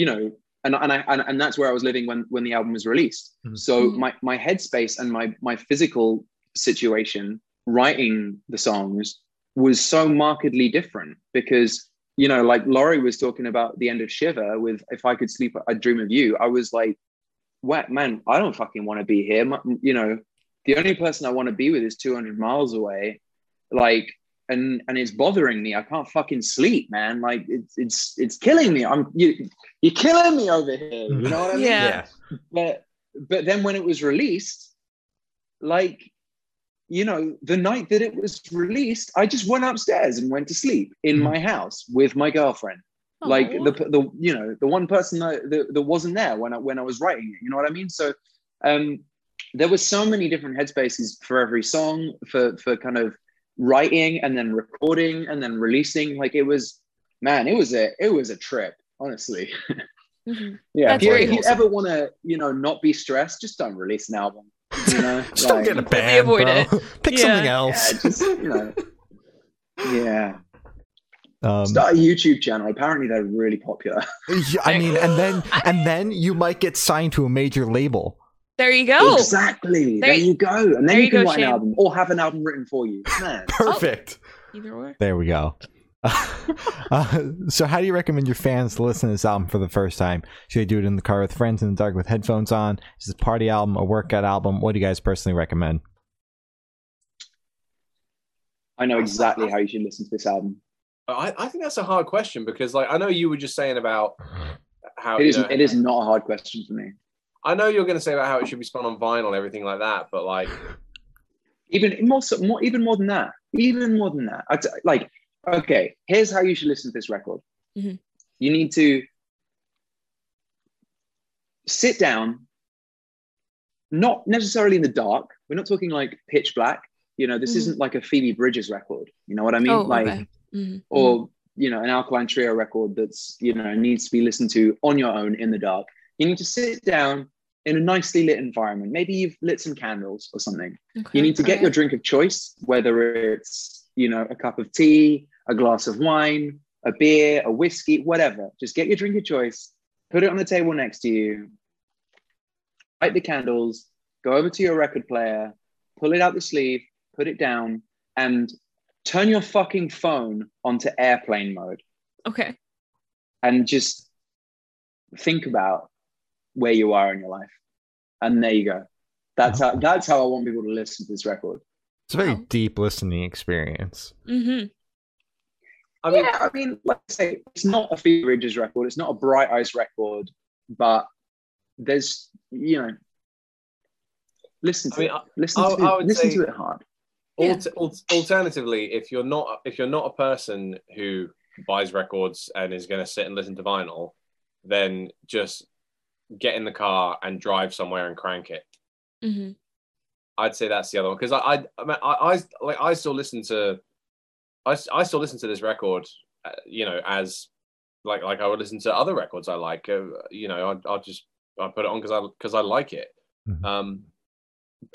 you know and and I and, and that's where I was living when when the album was released Mhm. so Mhm. my my headspace and my my physical situation writing the songs was so markedly different because you know like Laurie was talking about the end of Shiver with if I could sleep I'd dream of you. I was like what man I don't fucking want to be here. My- you know the only person I want to be with is 200 miles away. Like and and it's bothering me. I can't fucking sleep man. Like it's it's it's killing me. I'm you you're killing me over here you know what i mean? Yeah. but but then when it was released like you know the night that it was released i just went upstairs and went to sleep in Mhm. my house with my girlfriend like the the you know the one person that, that, that wasn't there when I when I was writing it. You know what I mean? So um, there were so many different headspaces for every song for for kind of writing and then recording and then releasing. Like it was, man, it was a it was a trip. Honestly, Mhm. yeah. That's if you, if you ever want to, you know, not be stressed, just don't release an album. You know, Just don't Like, get a Completely band, avoid bro. Pick Yeah. something yeah, else. just you know, yeah. Um, Start a YouTube channel. Apparently, they're really popular. yeah, I mean, and then and then you might get signed to a major label. There you go. Exactly. There There, you- you go. And then you you can go, write Shane. an album or have an album written for you. Man. Perfect. Either or. There we go. uh, so, how do you recommend your fans listen to this album for the first time? Should they do it in the car with friends in the dark with headphones on? Is it a party album, a workout album? What do you guys personally recommend? I know exactly how you should listen to this album. I, I think that's a hard question because, like, I know you were just saying about how It you is know, it is not a hard question for me. I know you're going to say about how it should be spun on vinyl and everything like that, but like, Even more, so- more even more than that. Even more than that. I'd, like, okay, here's how you should listen to this record. Mhm. You need to sit down, not necessarily in the dark. We're not talking like pitch black. You know, this Mhm. isn't like a Phoebe Bridgers record. You know what I mean? Oh, like okay. Mhm. or you know an alkaline trio record that's you know needs to be listened to on your own in the dark you need to sit down in a nicely lit environment maybe you've lit some candles or something Okay, you need to get alright. your drink of choice whether it's you know a cup of tea a glass of wine a beer a whiskey whatever. Just get your drink of choice. Put it on the table next to you. Light the candles. Go over to your record player. Pull it out the sleeve. Put it down. And turn your fucking phone onto airplane mode. Okay. and just think about where you are in your life. And there you go. That's how that's how i want people to listen to this record. It's a very Wow. deep listening experience. Mm-hmm. I mean, yeah i mean like i say it's not a Phoebe Bridgers record it's not a bright eyes record but there's you know listen to I mean, it I- listen I- to I it would listen say- to it hard Yeah. Alter- alternatively, if you're not if you're not a person who buys records and is going to sit and listen to vinyl, then just get in the car and drive somewhere and crank it. Mm-hmm. I'd say that's the other one because I I I, I I like I still listen to I, I still listen to this record, uh, you know, as like like I would listen to other records I like. Uh, you know, I'll, I'll just I put it on because I because I like it. Mhm. Um,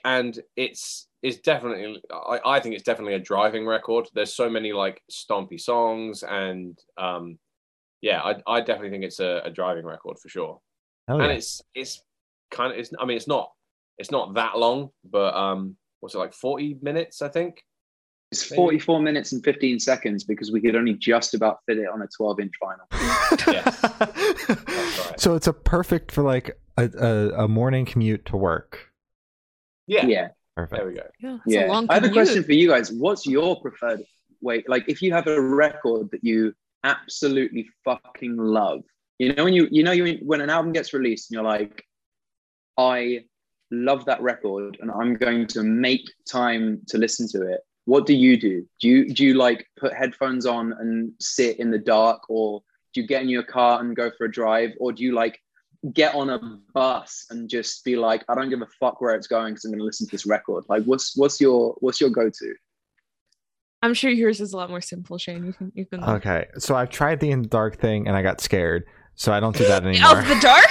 and it's it's definitely I, I think it's definitely a driving record. There's so many like stompy songs and um, yeah, I I definitely think it's a, a driving record for sure Oh, and yeah. it's it's kind of it's I mean it's not it's not that long, but um what's it like forty minutes I think. It's 44 minutes and 15 seconds because we could only just about fit it on a 12 inch vinyl. Yes. Right. So it's a perfect for like a, a, a morning commute to work. Yeah. Yeah. Perfect. There we go. Yeah, it's Yeah. a long I have a question for you guys. What's your preferred way? Like, if you have a record that you absolutely fucking love, you know, when you, you know, you when an album gets released and you're like, I love that record and I'm going to make time to listen to it. What do you do? Do you do you like put headphones on and sit in the dark, or do you get in your car and go for a drive, or do you like get on a bus and just be like, I don't give a fuck where it's going because I'm going to listen to this record? Like, what's what's your what's your go to? I'm sure yours is a lot more simple, Shane. You can you can Okay, so I've tried the in the dark thing and I got scared, so I don't do that anymore. Out of the dark.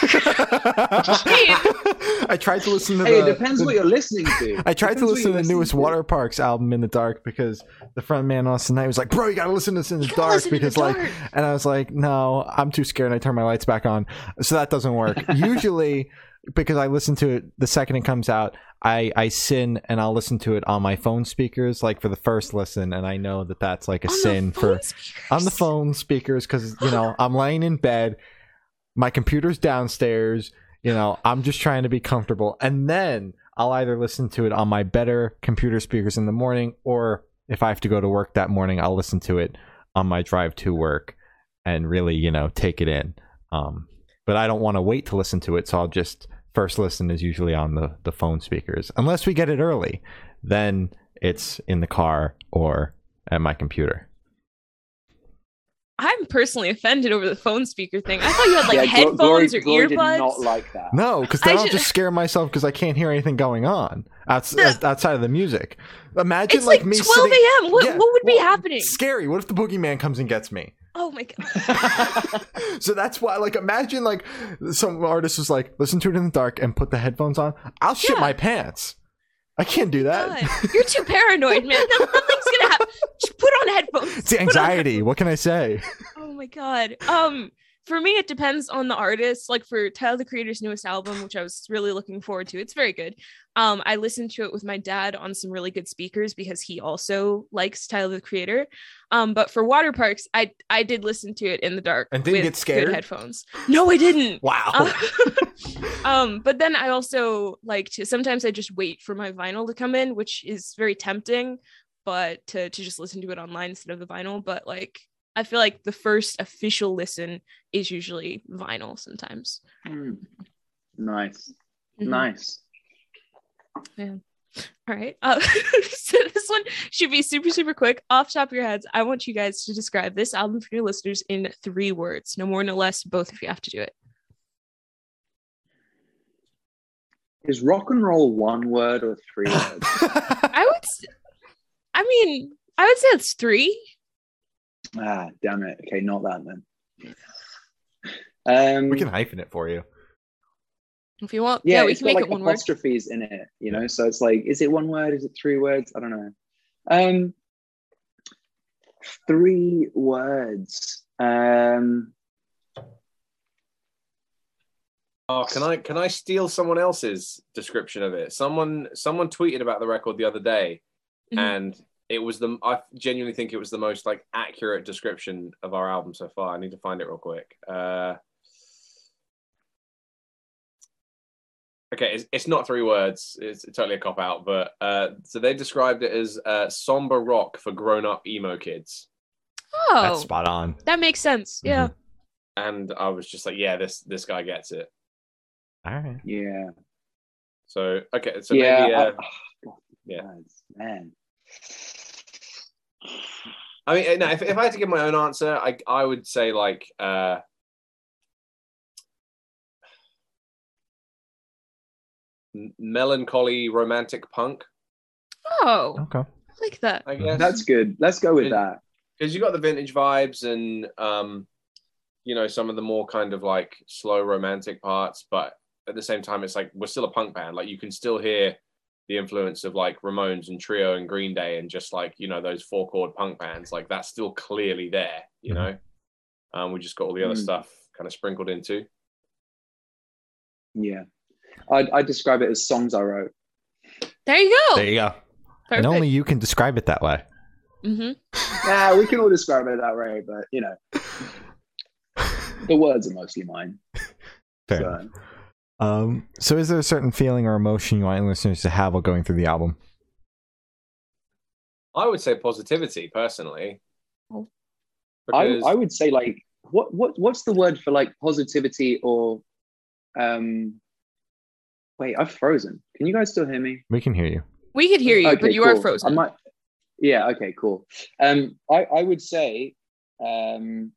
I tried to listen to Hey, the. it depends the- what you're listening to. I tried to listen to the newest to. Waterparks album in the dark because the front man Awsten Knight was like, "Bro, you gotta listen to this in the You dark," listen to the because like, dark. and I was like, "No, I'm too scared." And I turned my lights back on, so that doesn't work. Usually, because I listen to it the second it comes out, I I sin and I'll listen to it on my phone speakers, like for the first listen, and I know that that's like a On sin for speakers? on the phone speakers because you know I'm laying in bed, my computer's downstairs. You know, I'm just trying to be comfortable, and then I'll either listen to it on my better computer speakers in the morning, or if I have to go to work that morning, I'll listen to it on my drive to work and really, you know, take it in. Um, but I don't want to wait to listen to it, so I'll just first listen is usually on the the phone speakers, unless we get it early. Then it's in the car or at my computer. I'm personally offended over the phone speaker thing. I thought you had like Yeah, headphones Glory- or Glory earbuds. Did not like that. No, because I then I'll ju- just scare myself because I can't hear anything going on outs- outside of the music. Imagine it's like, me 12 sitting. a.m. What, Yeah, what would be well, happening? Scary. What if the boogeyman comes and gets me? Oh my god. so that's why, like, imagine like some artist was like, listen to it in the dark and put the headphones on. I'll shit Yeah. my pants. I can't do that. God, You're too paranoid, man. Nothing's gonna happen. Just put on headphones. it's the Put on anxiety. What can I say? Oh my god. Um, for me, it depends on the artist. Like for Tyler the Creator's newest album, which I was really looking forward to. It's very good. Um, I listened to it with my dad on some really good speakers because he also likes Tyler the Creator. Um, but for Waterparks, I I did listen to it in the dark And didn't with get scared? Good headphones. No, I didn't. Wow. Uh, um, but then I also like to sometimes I just wait for my vinyl to come in, which is very tempting, but to to just listen to it online instead of the vinyl. But like I feel like the first official listen is usually vinyl sometimes. Hmm. Nice, Mhm. nice. All right. Uh, so this one should be super, super quick. Off top of your heads, I want you guys to describe this album for your listeners in three words. No more, no less. Both of you have to do it. Is rock and roll one word or three words? I would I mean, I would say it's three. ah, damn it. Okay, not that then. Um, we can hyphen it for you. If you want, yeah, yeah, we it's can got make like it one word. apostrophes in it, you know. So it's like, is it one word? Is it three words? I don't know. Um, three words. Um, Oh, can I can I steal someone else's description of it? Someone someone tweeted about the record the other day, Mhm. and it was the I genuinely think it was the most like accurate description of our album so far. I need to find it real quick. Uh, okay, it's, it's not three words. It's, totally a cop out, but uh, so they described it as uh, somber rock for grown up emo kids, Oh, That's spot on. that makes sense. Yeah. and I was just like, yeah, this this guy gets it. All right. yeah. So okay, so yeah. maybe. I- Uh, oh, God, yeah. words, man. I mean, no, if, if I had to give my own answer, I I would say like uh, melancholy romantic punk. Oh, Okay. I like that. I guess That's good. Let's go with that. because you got the vintage vibes and um, you know some of the more kind of like slow romantic parts, but at the same time, it's like we're still a punk band. Like you can still hear the influence of like Ramones and Trio and Green Day and just like you know those four chord punk bands. Like that's still clearly there. You Mhm. know, um, we just got all the other Mm. stuff kind of sprinkled into. Yeah. I'd, I'd describe it as songs I wrote. There you go. There you go. Perfect. And only you can describe it that way. Mm-hmm. Yeah, we can all describe it that way, but you know, the words are mostly mine. Fair. So. Um, so is there a certain feeling or emotion you want listeners to have while going through the album? I would say positivity, personally. Oh. I, I would say like what what what's the word for like positivity or um wait I've frozen. Can you guys still hear me? We can hear you. We could hear you, Okay, but you are frozen. I might, yeah, okay, cool. Um, I, I would say um,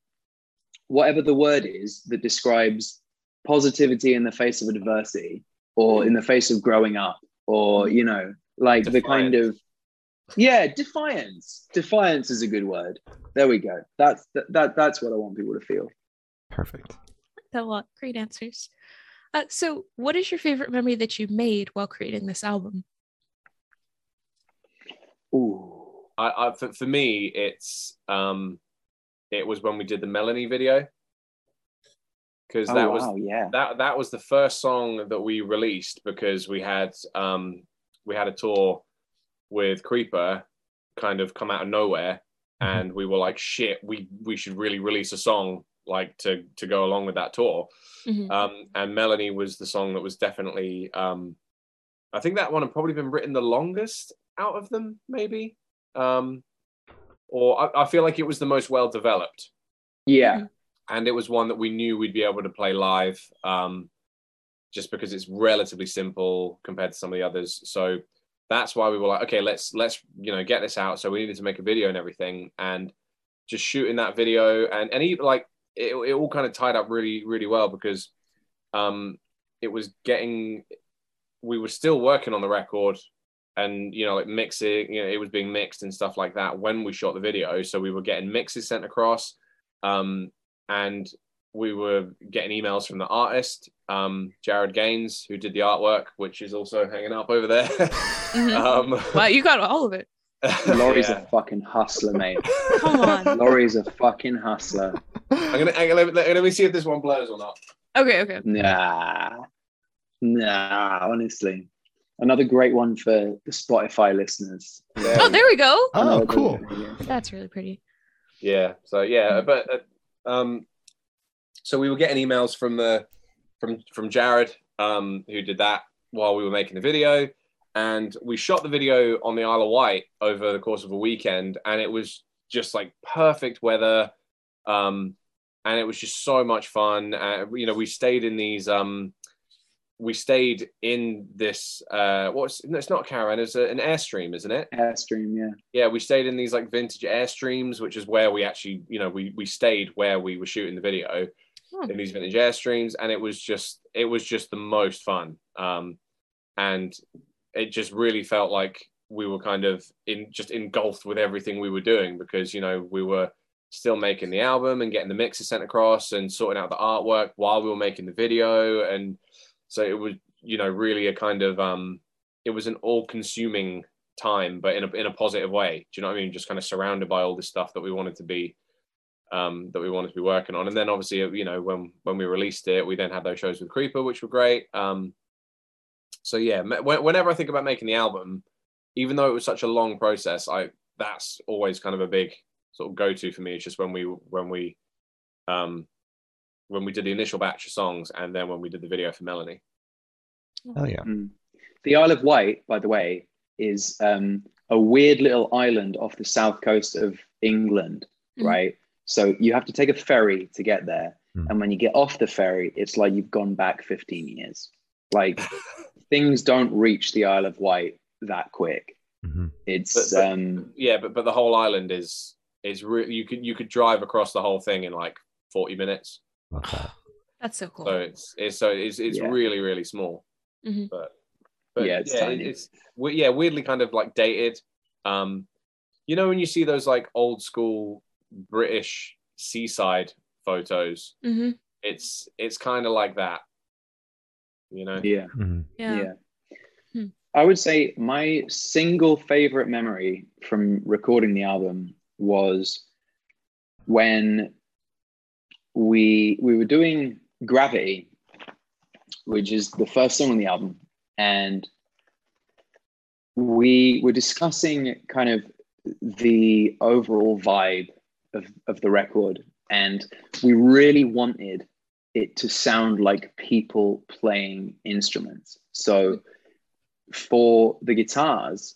whatever the word is that describes positivity in the face of adversity or in the face of growing up or, you know, like the kind of, yeah, defiance. Defiance is a good word. There we go. That's that, that that's what I want people to feel. Perfect. that a lot. Great answers. Uh, so, what is your favorite memory that you made while creating this album? Ooh. I, I for, for me, it's um, it was when we did the Melanie video because Oh, that was wow, yeah. that that was the first song that we released because we had um we had a tour with Creeper kind of come out of nowhere Mhm. and we were like shit we we should really release a song like to to go along with that tour. Mhm. um and Melanie was the song that was definitely um I think that one had probably been written the longest out of them maybe. Um or I, I feel like it was the most well developed Yeah. and it was one that we knew we'd be able to play live um, just because it's relatively simple compared to some of the others. So that's why we were like okay let's let's you know get this out. So we needed to make a video and everything. And just shooting that video and and even like it, it all kind of tied up really really well because um it was getting we were still working on the record and you know like mixing you know it was being mixed and stuff like that when we shot the video so we were getting mixes sent across um and we were getting emails from the artist, um, Jared Gaines, who did the artwork, which is also hanging up over there. Mhm. um, Wow, you got all of it. Laurie's yeah. a fucking hustler, mate. Come on. Laurie's a fucking hustler. I'm gonna, hang on, let, me- let me see if this one blows or not. Okay, okay. Nah, nah. Honestly, another great one for the Spotify listeners. There Oh, we there we go. Oh, Another- cool. That's really pretty. yeah so yeah but uh, um so we were getting emails from the from from jared um who did that while we were making the video and we shot the video on the isle of wight over the course of a weekend and it was just like perfect weather um and it was just so much fun uh, you know we stayed in these um we stayed in this uh what's no, it's not a caravan it's a, an airstream isn't it Airstream, yeah. yeah we stayed in these like vintage airstreams which is where we actually you know we we stayed where we were shooting the video Hmm. in these vintage airstreams and it was just it was just the most fun um and it just really felt like we were kind of in just engulfed with everything we were doing because you know we were still making the album and getting the mixes sent across and sorting out the artwork while we were making the video. And so it was you know really a kind of um it was an all consuming time but in a, in a positive way. Do you know what i mean? Just kind of surrounded by all this stuff that we wanted to be um that we wanted to be working on. And then obviously you know when when we released it we then had those shows with creeper which were great. Um so yeah whenever i think about making the album even though it was such a long process i that's always kind of a big sort of go-to for me it's just when we when we um when we did the initial batch of songs and then when we did the video for melanie Oh yeah. Mm. The Isle of Wight, by the way, is um, a weird little island off the south coast of England, Mhm. right? So you have to take a ferry to get there. Mm. And when you get off the ferry, it's like you've gone back 15 years. Like things don't reach the Isle of Wight that quick. Mhm. It's But- but- um yeah but but the whole island is is re- you could you could drive across the whole thing in like 40 minutes Love that. That's so cool. so it's it's so it's it's Yeah. really really small Mhm. but but Yeah, it's yeah tiny. it's yeah weirdly kind of like dated um you know when you see those like old school british seaside photos hmm it's it's kind of like that you know yeah. Mhm. Yeah. Yeah. Hmm. I would say my single favorite memory from recording the album was when we we were doing Gravity, which is the first song on the album, and we were discussing kind of the overall vibe of, of the record. And we really wanted it to sound like people playing instruments. So for the guitars,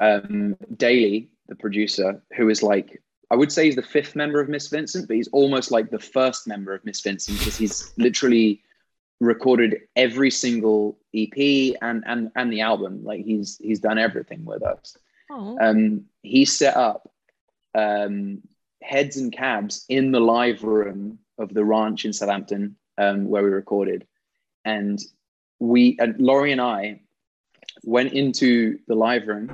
um, Daly, the producer, who is like, I would say he's the fifth member of Miss Vincent, but he's almost like the first member of Miss Vincent because he's literally recorded every single EP and and and the album. Like he's he's done everything with us. Oh. Um, he set up um, heads and cabs in the live room of the ranch in Southampton um, where we recorded, and we and Laurie and I went into the live room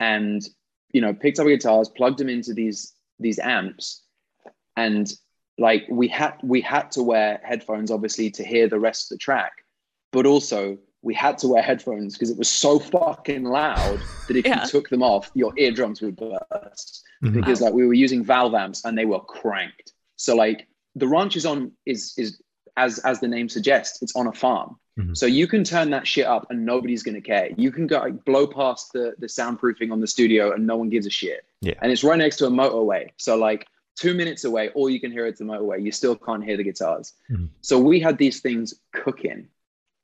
and you know picked up guitars, plugged them into these these amps, and like we had we had to wear headphones obviously to hear the rest of the track, but also we had to wear headphones because it was so fucking loud that if Yeah. you took them off, your eardrums would burst Mhm. because like we were using valve amps and they were cranked. So like the ranch is on is is as as the name suggests, it's on a farm. Mhm. So you can turn that shit up and nobody's gonna care. You can go like, blow past the the soundproofing on the studio and no one gives a shit. Yeah. And it's right next to a motorway. So like two minutes away, all you can hear is the motorway. You still can't hear the guitars. Mhm. So we had these things cooking,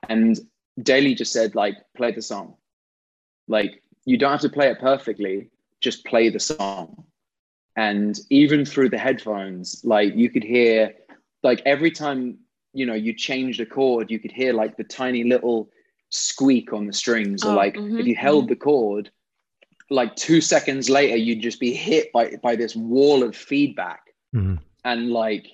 and Daly just said like play the song. Like you don't have to play it perfectly, just play the song. And even through the headphones, like you could hear, like every time you know you changed a chord, you could hear like the tiny little squeak on the strings, or Oh, like mhm, if you held the chord, like two seconds later, you'd just be hit by by this wall of feedback, Mhm. and like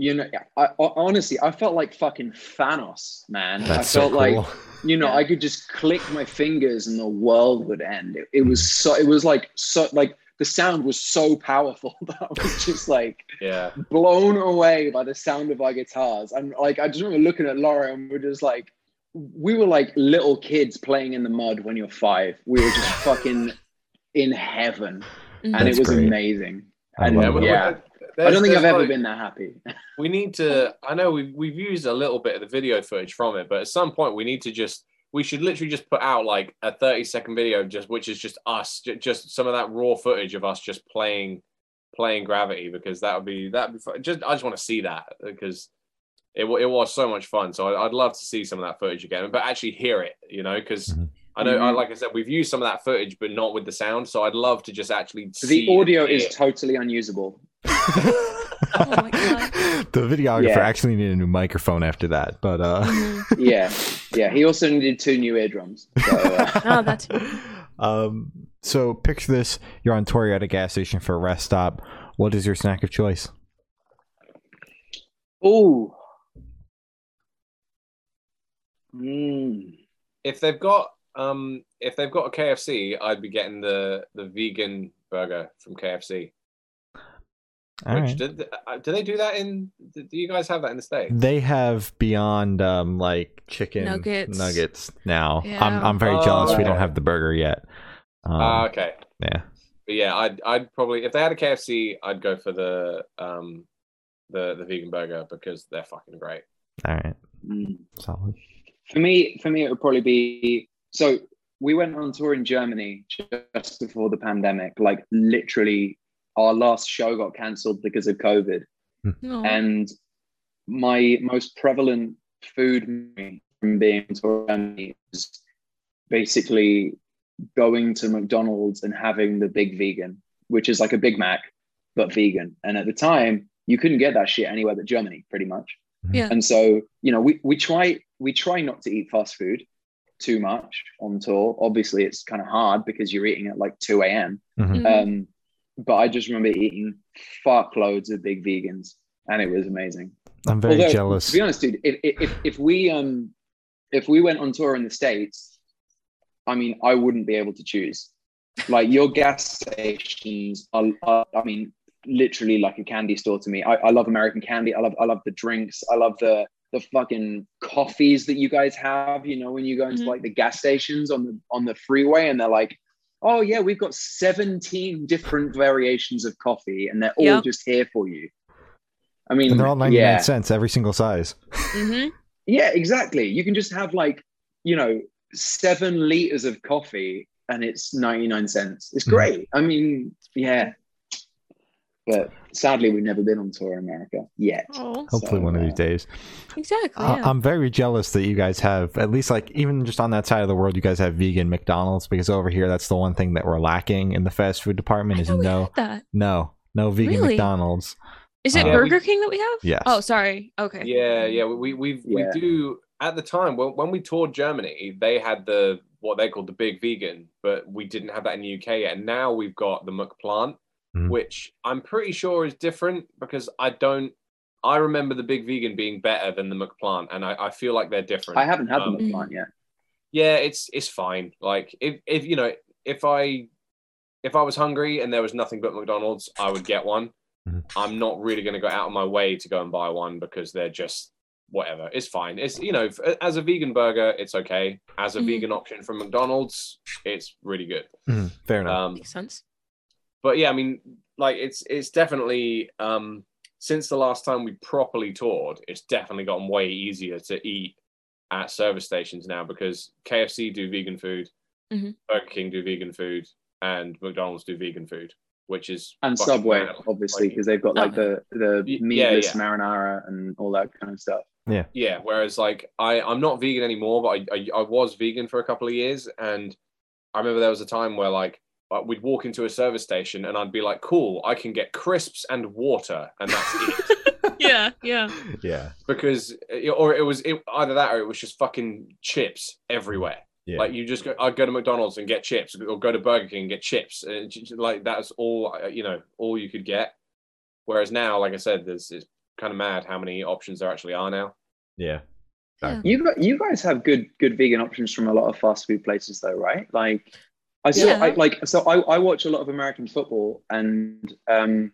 you know, I, I honestly I felt like fucking Thanos, man. That's I so felt cool. like you know Yeah. i could just click my fingers and the world would end it, it was so it was like so like the sound was so powerful that i was just like Yeah. blown away by the sound of our guitars and like i just remember looking at laura and we're just like we were like little kids playing in the mud when you're five we were just fucking in heaven mm-hmm. and That's it was great. amazing I and love Yeah, it. but- i don't think i've ever like- been that happy we need to i know we've, we've used a little bit of the video footage from it but at some point we need to just we should literally just put out like a 30 second video just which is just us just some of that raw footage of us just playing playing gravity because that would be that would be fun. just i just want to see that because it, it was so much fun so I, i'd love to see some of that footage again but actually hear it you know because Mhm. I know, I, Mhm. like I said, we've used some of that footage, but not with the sound. So I'd love to just actually the see audio and is hear. totally unusable Oh the videographer Yeah. actually needed a new microphone after that, but uh Mhm. yeah yeah he also needed two new eardrums so, uh, Oh, that's um so picture this, you're on tour, you're at a gas station for a rest stop. What is your snack of choice? Oh. Mm. if they've got um if they've got a KFC, I'd be getting the the vegan burger from KFC. All Which right. did uh, do they do that in? Do you guys have that in the states? They have beyond um like chicken Nuggets. nuggets now. Yeah. I'm I'm very Oh, jealous we don't have the burger yet. Um, Ah, okay. yeah. But yeah, I'd I'd probably if they had a KFC, I'd go for the um the the vegan burger because they're fucking great. All right. Mm. Solid. For me, for me, it would probably be so. We went on tour in Germany just before the pandemic. Like literally, our last show got cancelled because of COVID. No. And my most prevalent food from being on tour in Germany is basically going to McDonald's and having the big vegan, which is like a Big Mac but vegan. And at the time, you couldn't get that shit anywhere but Germany, pretty much. Yeah. And so, you know, we we try we try not to eat fast food too much on tour. Obviously, it's kind of hard because you're eating at like 2 a.m. Mhm. Mhm. Um, but I just remember eating fuck loads of big vegans, and it was amazing. I'm very Although, jealous. To be honest, dude, if, if if we um if we went on tour in the states, I mean, I wouldn't be able to choose. Like your gas stations are, are I mean, literally like a candy store to me. I, I love American candy. I love I love the drinks. I love the the fucking coffees that you guys have. You know, when you go into Mhm. like the gas stations on the on the freeway, and they're like. Oh yeah, we've got 17 different variations of coffee and they're all Yep. just here for you. I mean, and they're all 99 yeah. cents every single size. Mhm. Yeah, exactly. You can just have like, you know, seven liters of coffee and it's 99 cents. It's Mhm. great. I mean, yeah. But sadly, we've never been on tour in America yet. Oh, Hopefully, So, one of uh, these days. exactly. I- Yeah. I'm very jealous that you guys have at least like even just on that side of the world, you guys have vegan McDonald's because over here that's the one thing that we're lacking in the fast food department is no, no, no vegan Really? McDonald's. Is it Uh, Burger King that we have? Yes. Oh, sorry. Okay. Yeah, yeah. We we Yeah. we do at the time when when we toured Germany, they had the what they called the big vegan, but we didn't have that in the UK yet. And now we've got the McPlant, Mhm. which I'm pretty sure is different because I don't. I remember the big vegan being better than the McPlant, and I, I feel like they're different. I haven't had Um, the McPlant yet. yeah it's it's fine like if if you know if i if i was hungry and there was nothing but mcdonald's i would get one Mhm. i'm not really going to go out of my way to go and buy one because they're just whatever it's fine it's you know f- as a vegan burger it's okay as a Mhm. vegan option from mcdonald's it's really good Mhm, fair enough. um Makes sense. But yeah i mean like it's it's definitely um since the last time we properly toured it's definitely gotten way easier to eat at service stations now because kfc do vegan food Mhm. burger king do vegan food and mcdonald's do vegan food which is And Subway, mad. obviously, Like, because they've got like the the Y- yeah, meatless yeah. marinara and all that kind of stuff. yeah yeah. whereas like i i'm not vegan anymore but I, I i was vegan for a couple of years and i remember there was a time where like Uh, we'd walk into a service station and i'd be like cool i can get crisps and water and that's it yeah, yeah. yeah. because uh, or it was it, either that or it was just fucking chips everywhere Yeah. like you just go i'd go to mcdonald's and get chips or go to burger king and get chips and j- j- like that's all uh, you know all you could get whereas now like i said there's it's kind of mad how many options there actually are now yeah. Yeah. You you guys have good good vegan options from a lot of fast food places though, right? Like I saw Yeah. I, like so I, I watch a lot of American football and um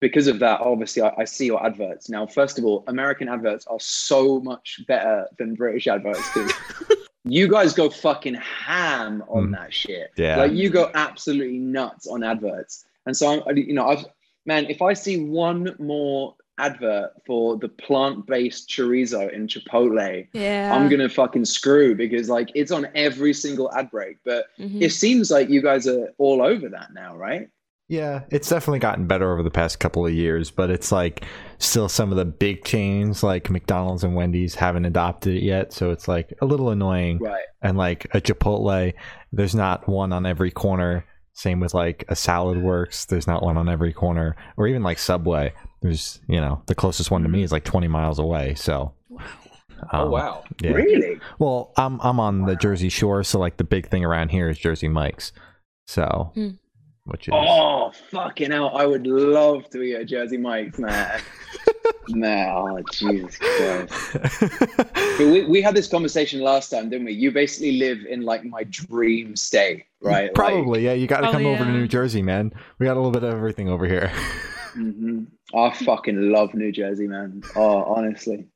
because of that, obviously I, I see your adverts. Now, first of all, American adverts are so much better than British adverts because you guys go fucking ham on Mm. that shit. Yeah. Like you go absolutely nuts on adverts. And so I'm you know, I've man, if I see one more advert for the plant-based chorizo in Chipotle, Yeah. I'm gonna fucking screw because like it's on every single ad break. But Mhm. it seems like you guys are all over that now, right? Yeah, it's definitely gotten better over the past couple of years, but it's like still some of the big chains like McDonald's and Wendy's haven't adopted it yet, so it's like a little annoying. Right. And like a Chipotle, there's not one on every corner. Same with like a Salad Works, there's not one on every corner, or even like Subway. There's you know the closest one to me is like 20 miles away. So, oh um, wow yeah. Really? Well, I'm I'm on the Jersey Shore, so like the big thing around here is Jersey Mike's. So, Hmm. which is Oh fucking hell! I would love to eat at Jersey Mike's, man. man, oh Jesus Christ! But we, we had this conversation last time, didn't we? You basically live in like my dream state, right? Like, Probably, yeah. You got to Oh, come over to. New Jersey, man. We got a little bit of everything over here. mhm. I fucking love New Jersey, man. Oh, honestly.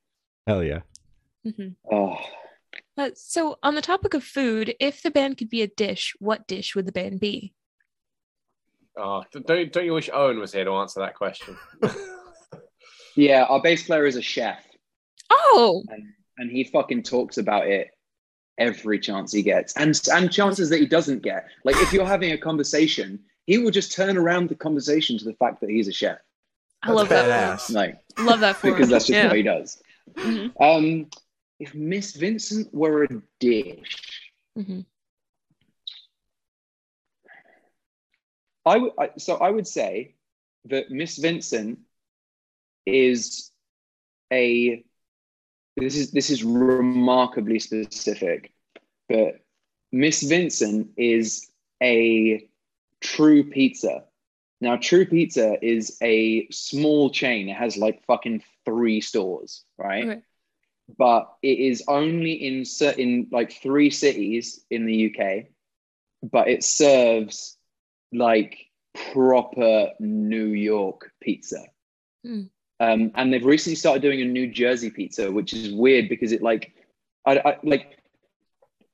Hell yeah. Mhm. Oh, Uh, so, on the topic of food, if the band could be a dish, what dish would the band be? oh don't don't you wish owen was here to answer that question yeah. Our bass player is a chef, Oh, and and he fucking talks about it every chance he gets, and and chances that he doesn't get. Like if you're having a conversation, he will just turn around the conversation to the fact that he's a chef. I love that. badass. Like Love that for because him. that's just yeah. what he does. Mhm, Um, if Miss Vincent were a dish, mhm. I would. I, so I would say that Miss Vincent is a. This is this is remarkably specific, but Miss Vincent is a true pizza. Now, True Pizza is a small chain. It has like fucking three stores, right? Okay. But it is only in certain like three cities in the UK, but it serves like proper New York pizza. Hmm. Um, and they've recently started doing a New Jersey pizza, which is weird because it like, I, I like,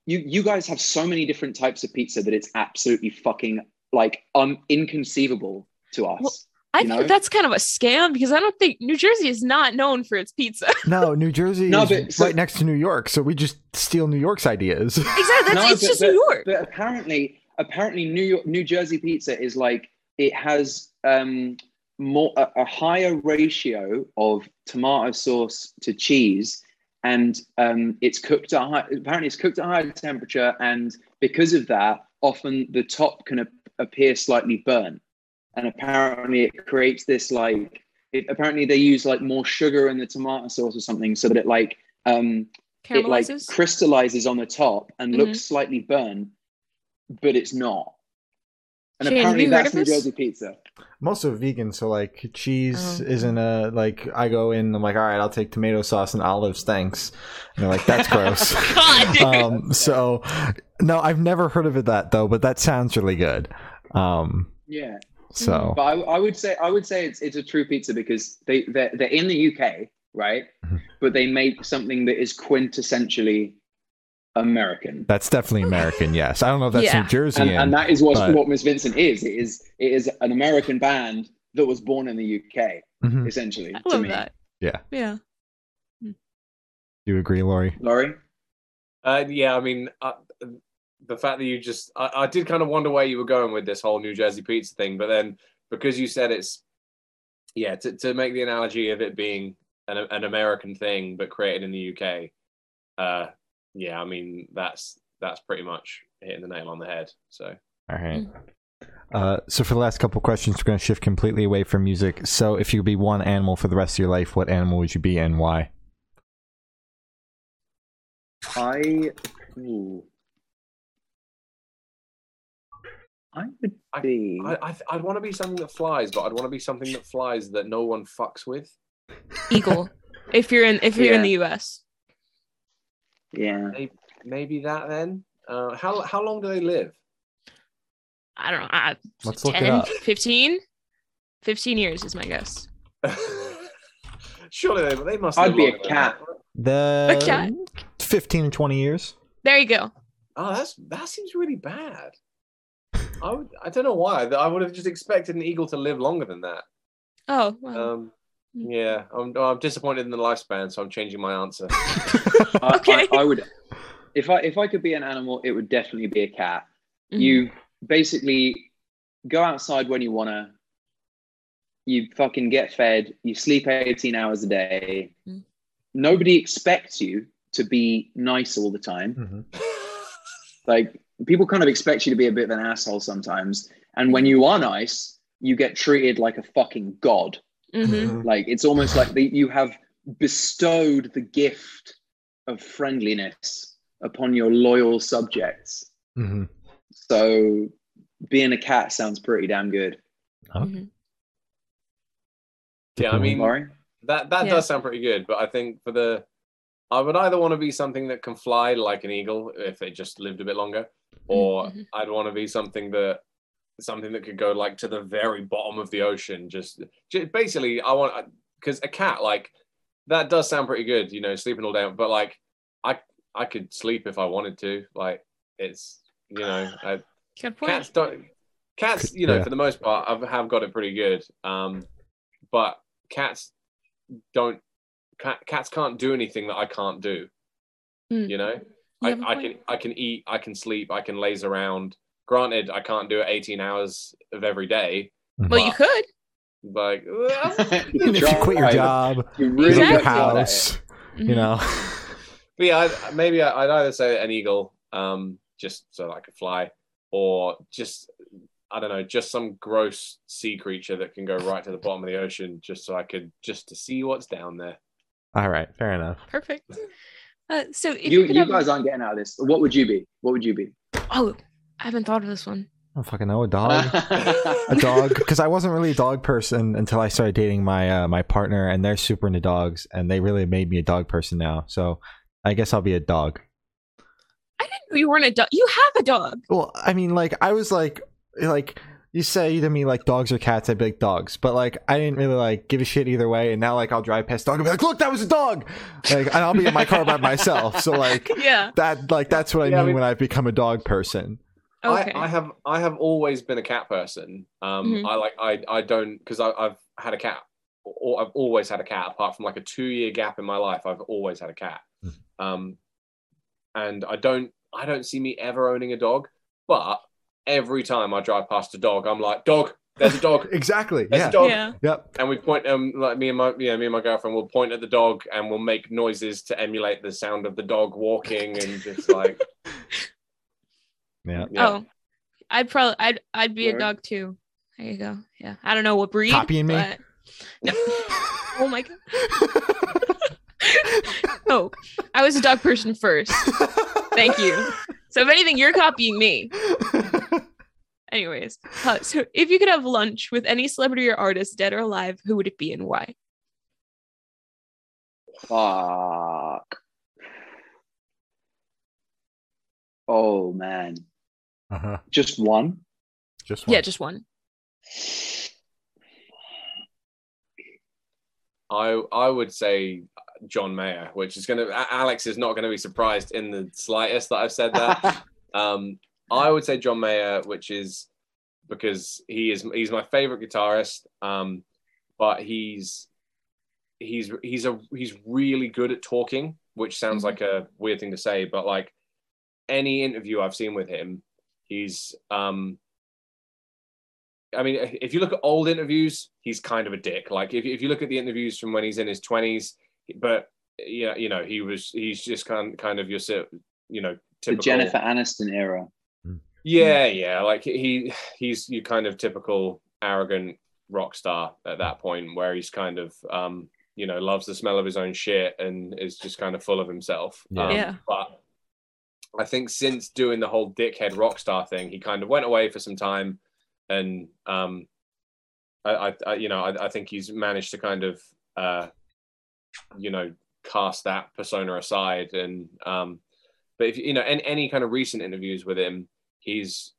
you you guys have so many different types of pizza that it's absolutely fucking like um inconceivable to us. Well, I You think know? that's kind of a scam because I don't think New Jersey is not known for its pizza. No, New Jersey No, is but so- right next to New York, so we just steal New York's ideas. exactly. That's, No, it's but- just but- New York. But apparently, apparently New York, New Jersey pizza is like it has um, more a, a higher ratio of tomato sauce to cheese, and um, it's cooked at high, apparently it's cooked at a higher temperature, and because of that, often the top can ap- appear slightly burnt, and apparently it creates this like. It, apparently they use like more sugar in the tomato sauce or something so that it like um it like crystallizes on the top and Mhm. looks slightly burnt but it's not. And Shane, have apparently you heard that's of New this? Jersey pizza. I'm also vegan, so like cheese Oh. isn't a like. I go in, I'm like, all right, I'll take tomato sauce and olives, thanks. And they're like, that's gross. God, dude. um, so no, I've never heard of it that though, but that sounds really good. Um, Yeah, so but I, I would say I would say it's it's a true pizza because they they're, they're in the UK, right? Mhm. But they make something that is quintessentially American. that's definitely American. Yes, I don't know if that's Yeah. New Jersey. and, and that is what but- what Miss Vincent is. It is it is an American band that was born in the UK, Mhm. essentially. I to love me. that. Yeah. Yeah. Do you agree, Lori? Laurie? Uh, yeah, I mean, uh, the fact that you just, I, I did kind of wonder where you were going with this whole New Jersey pizza thing, but then because you said it's, yeah, to, to make the analogy of it being an, an American thing but created in the UK, uh, yeah, I mean, that's that's pretty much hitting the nail on the head. So, All right. Uh, so for the last couple questions, we're going to shift completely away from music. So if you could be one animal for the rest of your life, what animal would you be and why? I ooh. I would I- be I, I I'd want to be something that flies, but I'd want to be something that flies that no one fucks with. Eagle. if you're in if you're in the US. Yeah. Maybe that then. Uh, how how long do they live? I don't know. Uh, Let's look it 10, up. 15? 15 years is my guess. Surely they, they must. I'd be a cat. The A cat. 15 or 20 years. There you go. Oh, that's that seems really bad. I would, I don't know why. I would have just expected an eagle to live longer than that. Oh, well. Um, yeah, I'm I'm disappointed in the lifespan, so I'm changing my answer. Okay. I, I would if I if I could be an animal, it would definitely be a cat. Mhm. You basically go outside when you wanna. You fucking get fed. You sleep 18 hours a day. Mm. Nobody expects you to be nice all the time. Mhm. Like people kind of expect you to be a bit of an asshole sometimes. And when you are nice, you get treated like a fucking god. Mhm. Like it's almost like the, you have bestowed the gift of friendliness upon your loyal subjects. Mhm. So being a cat sounds pretty damn good. Mhm. yeah, I mean Laurie? that that Yeah. does sound pretty good, but I think for the I would either want to be something that can fly like an eagle if it just lived a bit longer, or Mhm. I'd want to be something that something that could go like to the very bottom of the ocean. Just, just basically, I want because a cat like that does sound pretty good, you know, sleeping all day. But like, I I could sleep if I wanted to. Like, it's you know, I, Good point. cats don't cats you know Yeah. for the most part I've, have got it pretty good um but cats don't cat, cats can't do anything that i can't do Mm. you know You I, have a I point. can i can eat i can sleep i can laze around granted i can't do it 18 hours of every day Well, you could. like well, if you quit your job, You leave really Exactly. your got at it. house, you Mhm. know. but yeah I, maybe I, i'd either say an eagle um just so i could fly or just I don't know, just some gross sea creature that can go right to the bottom of the ocean, just so I could just to see what's down there. All right, fair enough. Perfect. Uh, so if You you, could you have- guys aren't getting out of this. What would you be? What would you be? oh, I haven't thought of this one. I don't fucking know a dog. a dog because I wasn't really a dog person until I started dating my uh, my partner, and they're super into dogs, and they really made me a dog person now. So I guess I'll be a dog. I didn't know you weren't a dog. You have a dog. Well, I mean, like I was like, like you say to me like dogs or cats, I'd be like dogs, but like I didn't really like give a shit either way. And now like I'll drive past dog and be like, look, that was a dog, like, and I'll be in my car by myself. So like Yeah. that, like that's what I Yeah, I mean mean- when I've become a dog person. Okay. I, I have I have always been a cat person. Um, Mhm. I like I I don't because I've had a cat, or I've always had a cat. Apart from like a two year gap in my life, I've always had a cat. Um, and I don't I don't see me ever owning a dog. But every time I drive past a dog, I'm like, dog, there's a dog, exactly. there's Yeah. a dog. Yeah. Yep. And we point, um, like me and my, yeah, me and my girlfriend will point at the dog and we'll make noises to emulate the sound of the dog walking and just like, Yeah. yeah. Oh, I'd probably I'd I'd be a dog too. There you go. Yeah. I don't know what breed. Copying me? No. oh my god. Oh, I was a dog person first. Thank you. So if anything, you're copying me. Anyways, uh, so if you could have lunch with any celebrity or artist, dead or alive, who would it be and why? Fuck. Oh man, uh-huh. just one. Just one. Yeah, just one. I I would say John Mayer, which is gonna Alex is not gonna be surprised in the slightest that I've said that. um, I would say John Mayer, which is because he is he's my favorite guitarist. Um, but he's he's he's a he's really good at talking, which sounds Mhm. like a weird thing to say, but like any interview I've seen with him, he's um I mean, if you look at old interviews, he's kind of a dick. Like if, if you look at the interviews from when he's in his twenties, but yeah, you know, he was he's just kind kind of your you know the typical Jennifer Aniston era. yeah, yeah. Like he he's your kind of typical arrogant rock star at that point, where he's kind of um, you know loves the smell of his own shit and is just kind of full of himself. Yeah. Um, Yeah. But I think since doing the whole dickhead rock star thing, he kind of went away for some time, and um, I, I, you know I, I think he's managed to kind of uh, you know cast that persona aside and um, but if you know any, any kind of recent interviews with him he's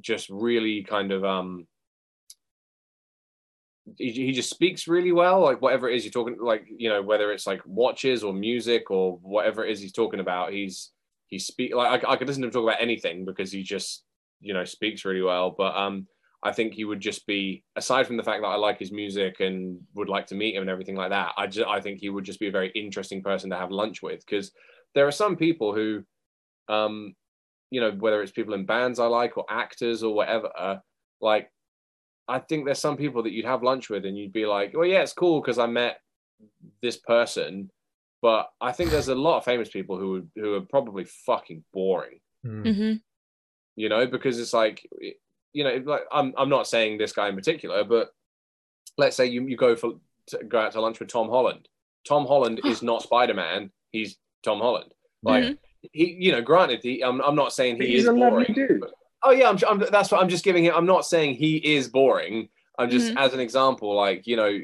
just really kind of um he, he just speaks really well like whatever it is you're talking like you know whether it's like watches or music or whatever it is he's talking about he's he speak like I, I could listen to him talk about anything because he just you know speaks really well but um I think he would just be aside from the fact that I like his music and would like to meet him and everything like that I just I think he would just be a very interesting person to have lunch with because there are some people who um you know whether it's people in bands I like or actors or whatever uh, like I think there's some people that you'd have lunch with and you'd be like well yeah it's cool because I met this person but I think there's a lot of famous people who who are probably fucking boring Mm. hmm you know because it's like you know like I'm I'm not saying this guy in particular but let's say you you go for to go out to lunch with Tom Holland Tom Holland is not Spider-Man he's Tom Holland like Mhm. he you know granted he, I'm, I'm not saying he He's is a lovely boring dude. but- oh yeah I'm, I'm that's what I'm just giving him I'm not saying he is boring I'm just Mhm. as an example like you know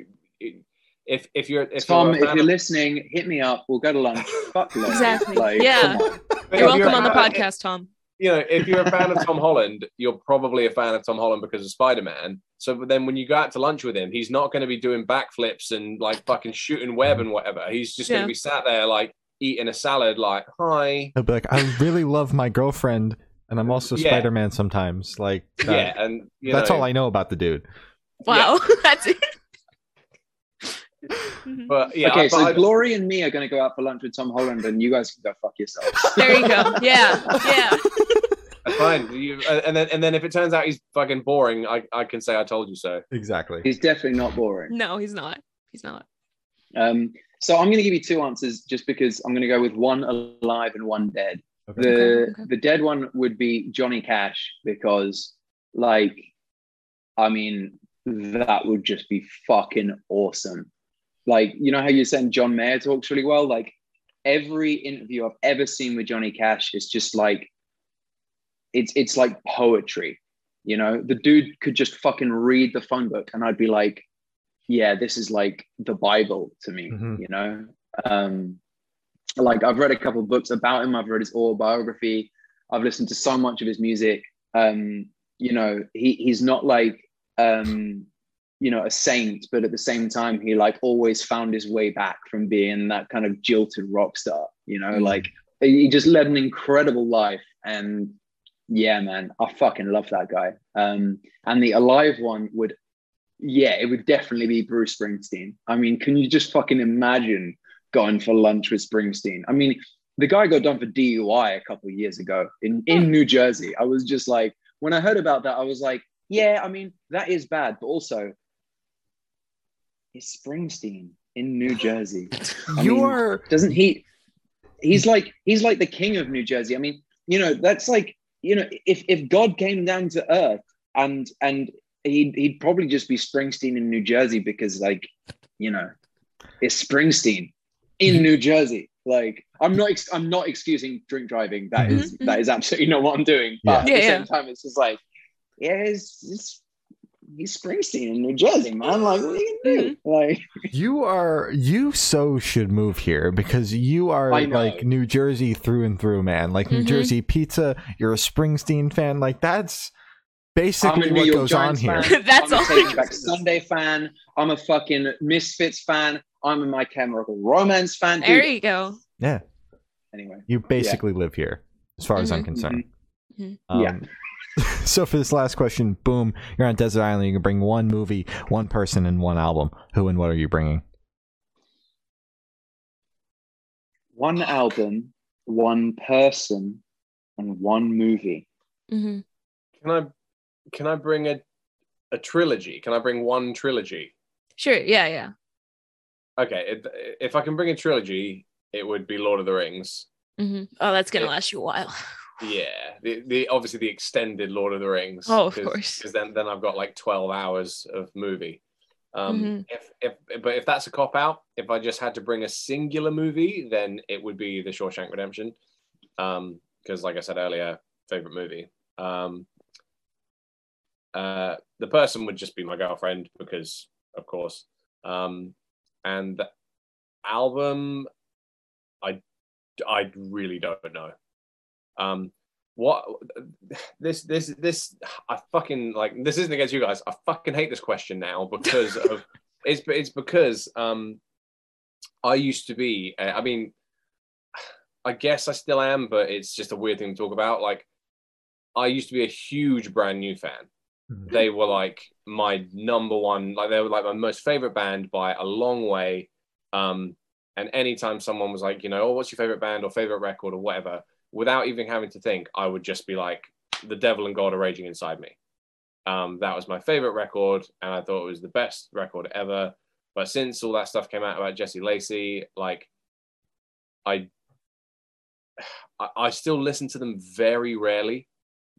if if you're if Tom, you're, if you're of- listening, hit me up. We'll go to lunch. Fuck lunch. Exactly. Like, Yeah. come on. if You're welcome on the fan- podcast, Tom. you know, if you're a fan of Tom Holland, you're probably a fan of Tom Holland because of Spider Man. So then when you go out to lunch with him, he's not going to be doing backflips and like fucking shooting web and whatever. He's just going to be sat there like eating a salad, like, hi. He'll be like, I really love my girlfriend, and I'm also Yeah. Spider Man sometimes. Like, that- yeah. And you that's know, all I know about the dude. Wow, that's it. Mhm. But yeah, okay, so I- Laurie and me are going to go out for lunch with Tom Holland, and you guys can go fuck yourselves. There you go. Yeah, yeah. that's fine. You, and then and then if it turns out he's fucking boring, I, I can say I told you so. Exactly. He's definitely not boring. No, he's not. He's not. Um, so I'm going to give you two answers, just because I'm going to go with one alive and one dead. Okay. The Okay, okay. the dead one would be Johnny Cash because, like, I mean, that would just be fucking awesome. Like, you know how you're saying John Mayer talks really well? Like, every interview I've ever seen with Johnny Cash is just like, it's it's like poetry. You know, the dude could just fucking read the phone book, and I'd be like, yeah, this is like the Bible to me. Mhm. You know, um, like I've read a couple of books about him. I've read his autobiography. I've listened to so much of his music. Um, you know, he he's not like um, you know a saint, but at the same time, he like always found his way back from being that kind of jilted rock star. You know, Mhm. like he just led an incredible life, and yeah, man, I fucking love that guy. Um, and the alive one would, yeah, it would definitely be Bruce Springsteen. I mean, can you just fucking imagine going for lunch with Springsteen? I mean, the guy got done for DUI a couple of years ago in, in New Jersey. I was just like, when I heard about that, I was like, yeah, I mean, that is bad, but also it's Springsteen in New Jersey. I you mean, are doesn't he he's like he's like the king of New Jersey. I mean, you know, that's like, you know, if if God came down to earth and and he'd he'd probably just be Springsteen in New Jersey because like, you know, it's Springsteen in New Jersey. Like I'm not ex- I'm not excusing drink driving. That is- Mhm. that is absolutely not what I'm doing. But Yeah. at the Yeah, same time, it's just like, yeah, it's, it's he's Springsteen in New Jersey, man. Like, what are you gonna do? Like, you are you so should move here because you are like New Jersey through and through, man. Like New Mhm. Jersey pizza. You're a Springsteen fan. Like that's basically I'm a New what goes Giants on here. That's I'm all a Taking you're Back Sunday fan. I'm a fucking Misfits fan. I'm a My Chemical Romance fan. Dude. There you go. Yeah, Anyway, you basically live here, as far as I'm Mhm. concerned. Mhm. Um, Yeah. so for this last question, boom, you're on desert island. You can bring one movie, one person, and one album. Who and what are you bringing? one album, one person, and one movie. Mm-hmm. Can I can I bring a a trilogy? Can I bring one trilogy? Sure. Yeah. Yeah. Okay, if, if I can bring a trilogy, it would be Lord of the Rings. hmm Oh, that's gonna Yeah. last you a while. Yeah, the, the obviously the extended Lord of the Rings. Oh, of course. Because then then I've got like twelve hours of movie. Um, Mhm. if, if but if that's a cop out, if I just had to bring a singular movie, then it would be The Shawshank Redemption. Um, because like I said earlier, favorite movie. Um, uh, the person would just be my girlfriend because, of course. Um, and the album, I I really don't know. Um, what this this this I fucking like this isn't against you guys. I fucking hate this question now because of it's it's because um I used to be uh, I mean I guess I still am, but it's just a weird thing to talk about. Like I used to be a huge brand new fan. They were like my number one, like they were like my most favorite band by a long way. Um, and anytime someone was like, you know, oh, what's your favorite band or favorite record or whatever, without even having to think, I would just be like, the devil and God are raging inside me. Um, that was my favorite record, and I thought it was the best record ever. But since all that stuff came out about Jesse Lacey, like, I, I, still listen to them very rarely,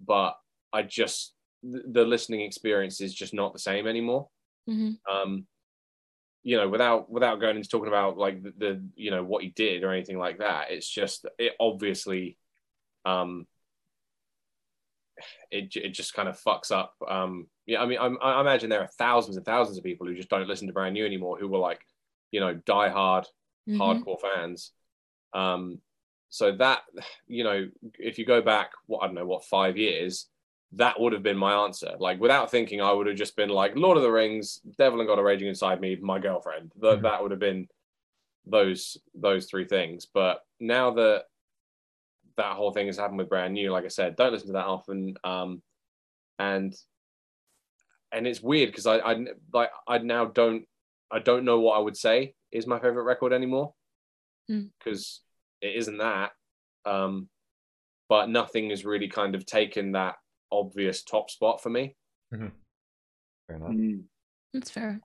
but I just the, listening experience is just not the same anymore hmm um you know without without going into talking about like the, the you know what he did or anything like that it's just it obviously um it, it just kind of fucks up um yeah i mean I, I imagine there are thousands and thousands of people who just don't listen to brand new anymore who were like you know die hard hmm hardcore fans um so that you know if you go back what i don't know what five years that would have been my answer. Like without thinking, I would have just been like Lord of the Rings, Devil and God are raging inside me, my girlfriend. That Mhm. that would have been those those three things. But now that that whole thing has happened with brand new, like I said, don't listen to that often. Um, and and it's weird because I I like I now don't I don't know what I would say is my favorite record anymore Hmm. because it isn't that. Um, but nothing has really kind of taken that obvious top spot for me. Fair enough. Mm. That's fair.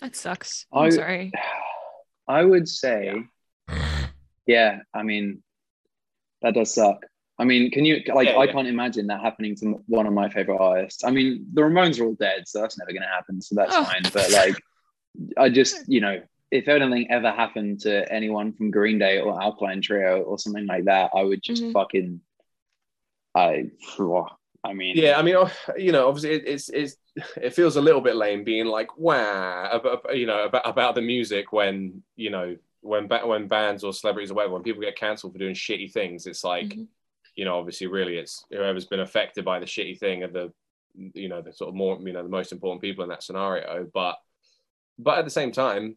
That sucks. I- I'm sorry. I would say, yeah. I mean, that does suck. I mean, can you like? Yeah, I yeah. can't imagine that happening to one of my favorite artists. I mean, the Ramones are all dead, so that's never going to happen. So that's Oh. fine. But like, I just you know, if anything ever happened to anyone from Green Day or Alkaline Trio or something like that, I would just Mhm. fucking, I, I mean, Yeah, I mean, oh, you know, obviously it, it's it's it feels a little bit lame being like wow, about, you know, about about the music when you know when ba- when bands or celebrities or whatever when people get cancelled for doing shitty things. It's like Mhm. you know, obviously, really, it's whoever's been affected by the shitty thing are the you know the sort of more you know the most important people in that scenario. But but at the same time,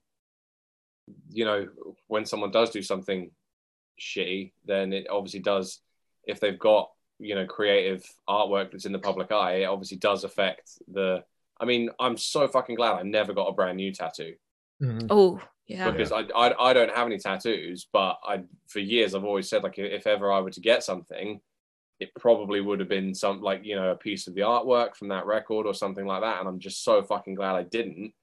you know, when someone does do something shitty, then it obviously does. If they've got you know creative artwork that's in the public eye, it obviously does affect the. I mean, I'm so fucking glad I never got a brand new tattoo Mhm. Oh, yeah. because I, I I don't have any tattoos, but I for years I've always said like if ever I were to get something, it probably would have been some like you know a piece of the artwork from that record or something like that. And I'm just so fucking glad I didn't.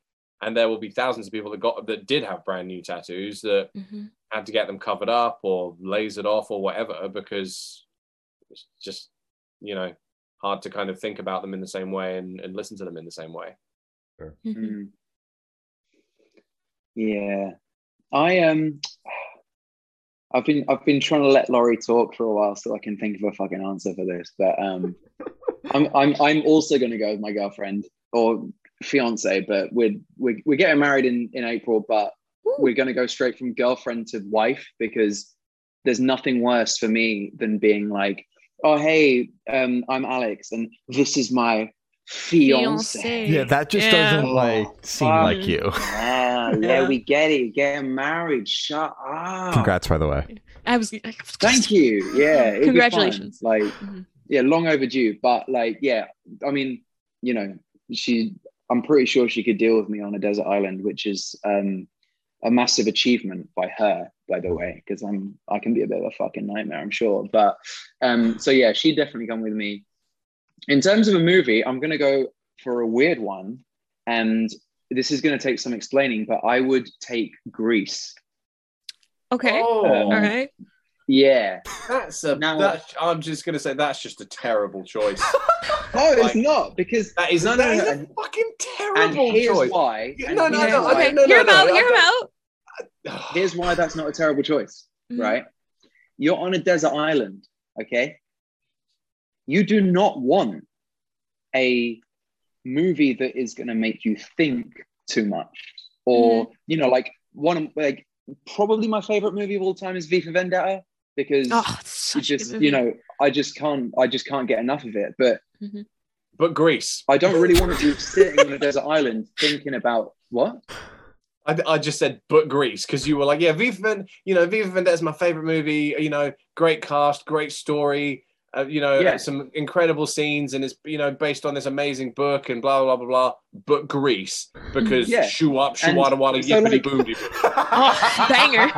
And there will be thousands of people that got that did have brand new tattoos that Mhm. had to get them covered up or lasered off or whatever because it's just you know hard to kind of think about them in the same way and, and listen to them in the same way. Mhm. Mm. Yeah, I um, I've been I've been trying to let Laurie talk for a while so I can think of a fucking answer for this, but um, I'm I'm I'm also going to go with my girlfriend or fiance, but we're we're we're getting married in in April, but we're going to go straight from girlfriend to wife because there's nothing worse for me than being like, oh hey, um, I'm Alex, and this is my fiance. Fiancé. Yeah, that just Yeah. doesn't like seem fuck. like you. Ah, yeah, Yeah. we get it. You're getting married. Shut up. Congrats, by the way. I was. Thank you. Yeah. it'd be fun. Congratulations. Like, Mhm. yeah, long overdue. But like, yeah, I mean, you know, she. I'm pretty sure she could deal with me on a desert island, which is um, a massive achievement by her, by the way, because I'm I can be a bit of a fucking nightmare, I'm sure. But um, so yeah, she'd definitely come with me. In terms of a movie, I'm gonna go for a weird one, and this is gonna take some explaining, but I would take Grease. Okay. Oh, Um, All right. Yeah. that's a. Now- that, I'm just gonna say that's just a terrible choice. No, it's not because That is, No, that no, is no, a and- fucking and terrible here's choice. why. And no, no, here's no, why- Okay. no, hear him no, out. I Hear him don't- out. Here's why that's not a terrible choice, Mhm. right? You're on a desert island, okay? You do not want a movie that is going to make you think too much, or mm-hmm. you know, like one of like probably my favorite movie of all time is V for Vendetta because Oh, it's you such a good just you know I just can't I just can't get enough of it, but. Mm-hmm. But Grease. I don't really want to be sitting on a desert island thinking about what. I, I just said, but Grease, because you were like, yeah, Viva, Vend- you know, V for Vendetta is my favorite movie. You know, great cast, great story. Uh, you know, Yeah. some incredible scenes, and it's you know based on this amazing book and blah blah blah blah. blah. But Grease, because Yeah. shoo up, shoo And wada wada, so, yippity like- boom. Oh, banger.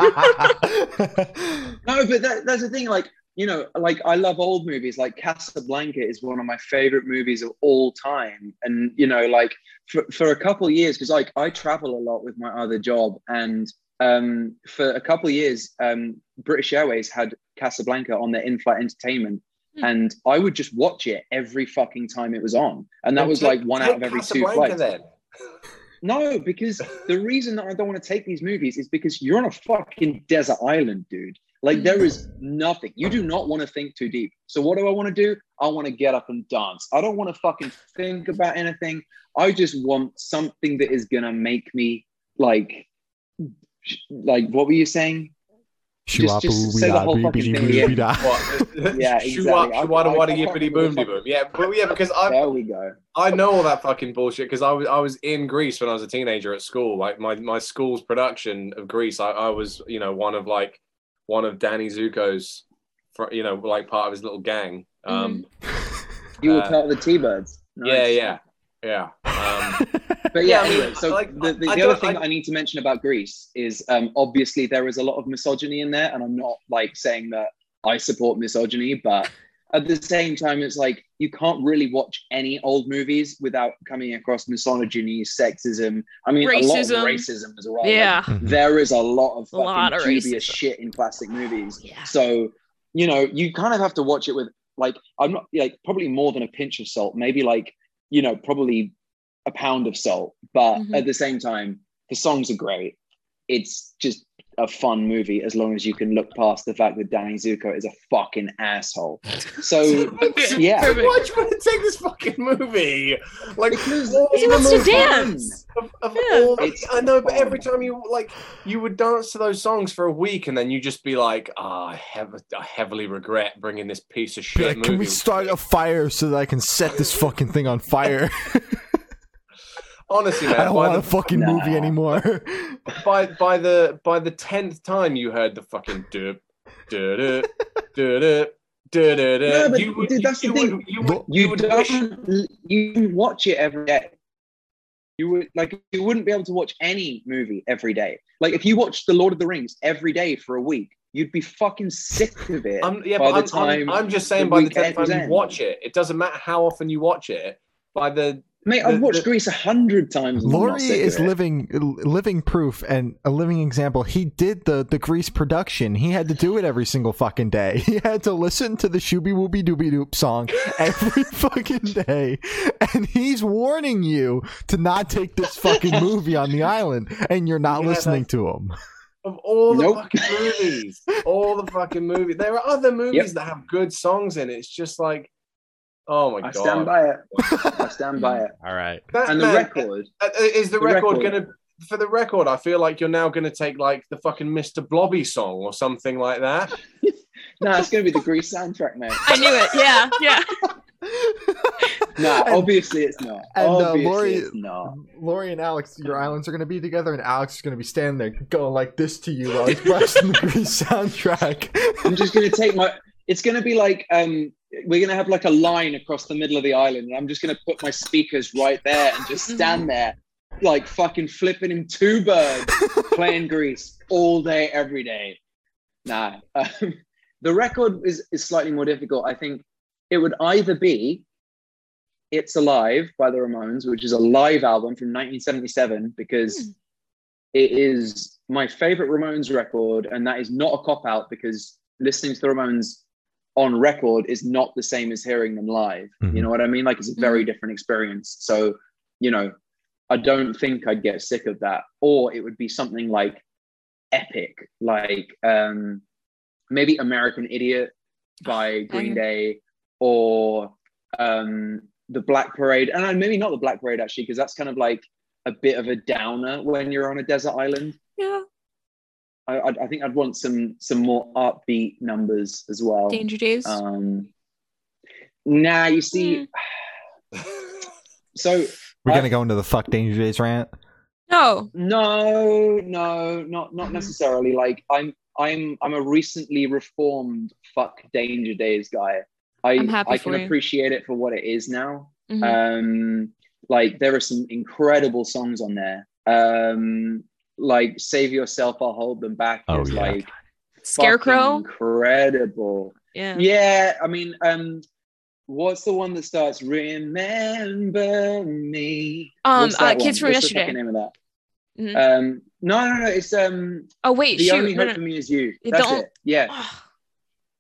No, but that, that's the thing. Like you know, like I love old movies. Like Casablanca is one of my favorite movies of all time. And you know, like for, for a couple of years, because like I travel a lot with my other job, and um, for a couple of years, um, British Airways had Casablanca on their in-flight entertainment. Hmm. And I would just watch it every fucking time it was on, and that was like one out of every two Casablanca flights. Then No, because the reason that I don't want to take these movies is because you're on a fucking desert island, dude. Like there is nothing. You do not want to think too deep. So what do I want to do? I want to get up and dance. I don't want to fucking think about anything. I just want something that is gonna make me like, like what were you saying? Just- just say the whole fucking thing again. what? Yeah, Shoo up, exactly. shoo wada I- I- wada, I can't yippity remember boom the boom. Yeah, but yeah, because I There we go. I know all that fucking bullshit because I was I was in Grease when I was a teenager at school. Like my my school's production of Grease, I, I was you know one of like one of Danny Zuko's, fr- you know like part of his little gang. Um, You were Uh, part of the T-Birds. Yeah, Nice. yeah, yeah. Um, But Yeah, yeah, anyway, so like, the, the, the other thing I- I, need to mention about Grease is um, obviously there is a lot of misogyny in there, and I'm not like saying that I support misogyny, but at the same time, it's like you can't really watch any old movies without coming across misogyny, sexism. I mean, a lot of Racism. racism as well. Like, Yeah. there is a lot of A lot fucking of dubious racism. shit in classic movies. Yeah. So, you know, you kind of have to watch it with like I'm not like probably more than a pinch of salt, maybe like, you know, probably a pound of salt. But Mhm. at the same time, the songs are great. It's just a fun movie as long as you can look past the fact that Danny Zuko is a fucking asshole. So yeah. Why'd you want to take this fucking movie? Like, Because He the wants to dance. Of, of Yeah. all, I know, but every time you like, you would dance to those songs for a week, and then you just be like, "Ah, I, hev- I heavily regret bringing this piece of shit like, movie." can we start a fire so that I can set this fucking thing on fire? Honestly, man, I don't by want the, a fucking Nah. movie anymore. by by the by the tenth time you heard the fucking dup, dup, dup, dup, No, but you would, dude, that's the you thing. Would, you would, you you would don't you watch it every day. You would like you wouldn't be able to watch any movie every day. Like if you watched The Lord of the Rings every day for a week, you'd be fucking sick of it. I'm, yeah, by the I'm, I'm- time I'm, just saying the by the tenth time you watch it, it doesn't matter how often you watch it. By the Mate, I've the- watched the- Grease a hundred times. and Laurie is living living proof and a living example. He did the the Grease production. He had to do it every single fucking day. He had to listen to the Shooby Wooby Dooby Doop song every fucking day. And he's warning you to not take this fucking movie on the island and you're not Yeah, listening to him. of all the Nope. fucking movies, all the fucking movies. There are other movies Yep. that have good songs in it. It's just like, oh my I god. I stand by it. I stand by it. All right. That, And the man, record, uh, is the, the record, record. gonna? For the record, I feel like you're now gonna take like the fucking Mr. Blobby song or something like that. no, it's going to be the Grease soundtrack, mate. I knew it. Yeah, yeah. No, And- obviously it's not. and, uh, obviously Laurie- it's not. Laurie and Alex, your islands are going to be together, and Alex is going to be standing there going like this to you while he's blasting the Grease soundtrack. I'm just going to take my. It's going to be like um, we're going to have like a line across the middle of the island, and I'm just going to put my speakers right there and just stand there, like fucking flipping him two birds, playing Grease all day, every day. Nah, um, the record is is slightly more difficult. I think it would either be "It's Alive" by the Ramones, which is a live album from 1977, because Hmm. it is my favorite Ramones record, and that is not a cop out because listening to the Ramones on record is not the same as hearing them live. Mhm. You know what I mean? Like it's a very different experience. So, you know, I don't think I'd get sick of that. Or it would be something like epic, like um maybe American Idiot by Green Okay. Day or um the Black Parade. And maybe not the Black Parade actually, because that's kind of like a bit of a downer when you're on a desert island. Yeah. I, I, I think I'd want some some more upbeat numbers as well. Danger Days. Um, nah, you see, so We're I- going to go into the fuck Danger Days rant. no. no, no, not not necessarily. Like I'm I'm I'm a recently reformed fuck Danger Days guy. I I'm happy I can for you. appreciate it for what it is now. Mhm. Um, like there are some incredible songs on there. Um, like Save Yourself, I'll Hold Them Back Oh, is yeah. like Scarecrow. incredible. Yeah. Yeah, I mean, um, what's the one that starts "Remember Me"? Um, uh, Kids one? from What's Yesterday. fucking name of that? Mhm. Um, no, no, no. It's um, Oh wait, the shoot. only no, hope no. for me is you. That's don't- it. Yeah, Oh,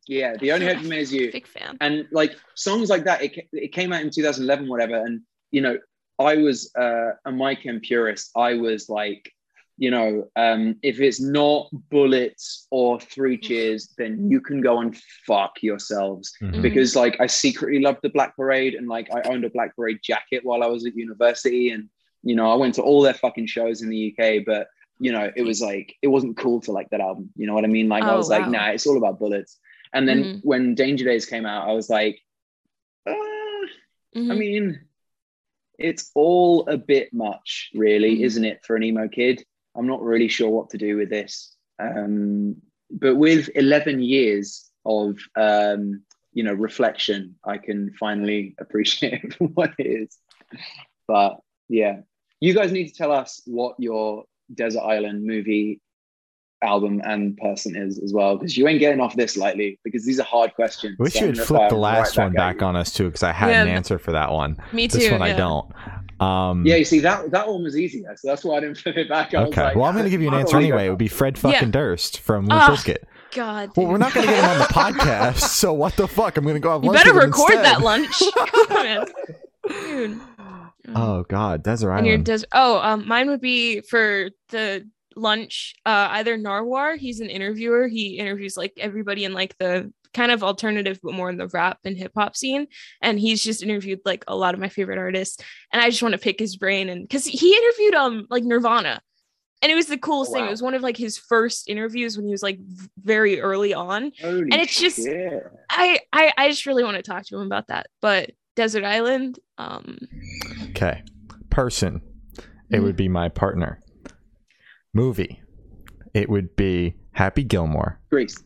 yeah. The only hope for me is you. big fan. And like songs like that, it it came out in 2011, whatever. And you know, I was uh, a My Chem purist. I was like, you know, um, if it's not bullets or three cheers, then you can go and fuck yourselves. Mhm. because like I secretly loved the Black Parade and like I owned a Black Parade jacket while I was at university and you know I went to all their fucking shows in the UK but you know it was like it wasn't cool to like that album you know what I mean like I Oh, was like nah it's all about bullets and then Mhm. when Danger Days came out I was like ah, Mhm. I mean it's all a bit much really Mhm. isn't it for an emo kid I'm not really sure what to do with this um but with 11 years of um you know reflection i can finally appreciate what it is but yeah you guys need to tell us what your desert island movie album and person is as well because you ain't getting off this lightly because these are hard questions I wish So you I'm had flipped the last right one at back on us too, because I had Yeah, an answer for that one. Me too. This one I don't. Um, yeah you see that that one was easier so that's why i didn't flip it back I was okay. like, well, I'm going to give you an answer anyway. go- It would be Fred fucking Yeah. Durst from Limp Bizkit. God. Well, we're not going to get him on the podcast, so what the fuck? I'm going to go have You lunch better with him record instead. that lunch. Come dude. Oh God, Desert And your Island. des- oh, um, mine would be for the lunch. Uh, either Nardwuar. He's an interviewer. He interviews like everybody in like the kind of alternative, but more in the rap and hip hop scene. And he's just interviewed like a lot of my favorite artists. And I just want to pick his brain. And because he interviewed um like Nirvana, and it was the coolest Oh, thing. wow. It was one of like his first interviews when he was like very early on. Holy and it's just- shit. I I, I just really want to talk to him about that. But Desert Island, um, Okay. Person. It Mhm. would be my partner. Movie. It would be Happy Gilmore. Grease.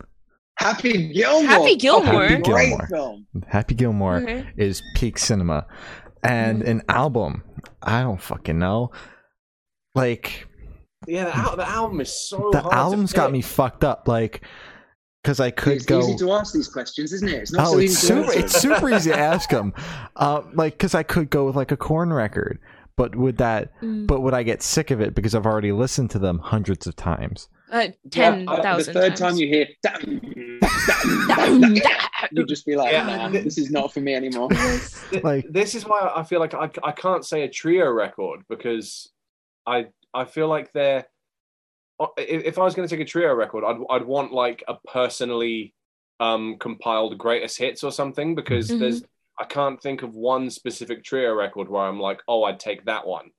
Happy Gilmore. Happy Gilmore. Happy Great Gilmore. film. Happy Gilmore okay. is peak cinema. And Mhm. an album. I don't fucking know. Like Yeah, the, al- the album is so. the hard to album's got me fucked up. Like because I could it's go. easy to ask these questions, isn't it? It's not Oh, so it's easy super. answer. It's super easy to ask them. Uh, like, because I could go with like a Korn record, but would that? Mm. But would I get sick of it because I've already listened to them hundreds of times? Uh, Yeah, the thousand. the third time you hear "Dam, dam, dam," you just be like, Yeah. nah, this is not for me anymore. Like- this is why I feel like I, I can't say a trio record because I I feel like they're uh, if if I was going to take a trio record, I'd I'd want like a personally um compiled greatest hits or something because Mhm. there's I can't think of one specific trio record where I'm like, oh, I'd take that one.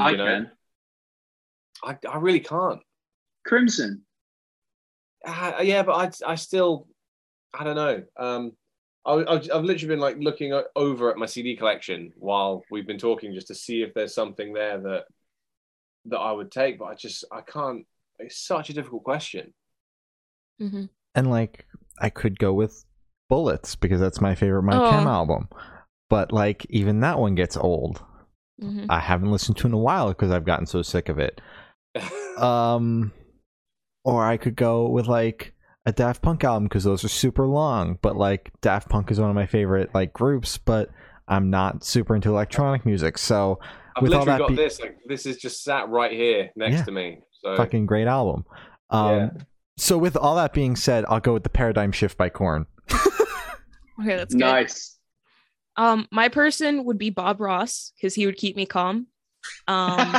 I know? can. I I really can't. Crimson. Uh, yeah, but I I still I don't know. Um, I, I've, I've literally been like looking over at my CD collection while we've been talking just to see if there's something there that that I would take, but I just I can't. It's such a difficult question. Mhm. And like, I could go with Bullets because that's my favorite My Chem Oh. album. But like, even that one gets old. Mhm. I haven't listened to in a while because I've gotten so sick of it. Um, or I could go with like a Daft Punk album because those are super long. But like Daft Punk is one of my favorite like groups, but I'm not super into electronic music. So I've with all that got be- this. Like this is just sat right here next Yeah. to me. So fucking great album. Um, Yeah. So with all that being said, I'll go with the Paradigm Shift by Korn. Okay, that's good. Nice. Um, my person would be Bob Ross because he would keep me calm. Um,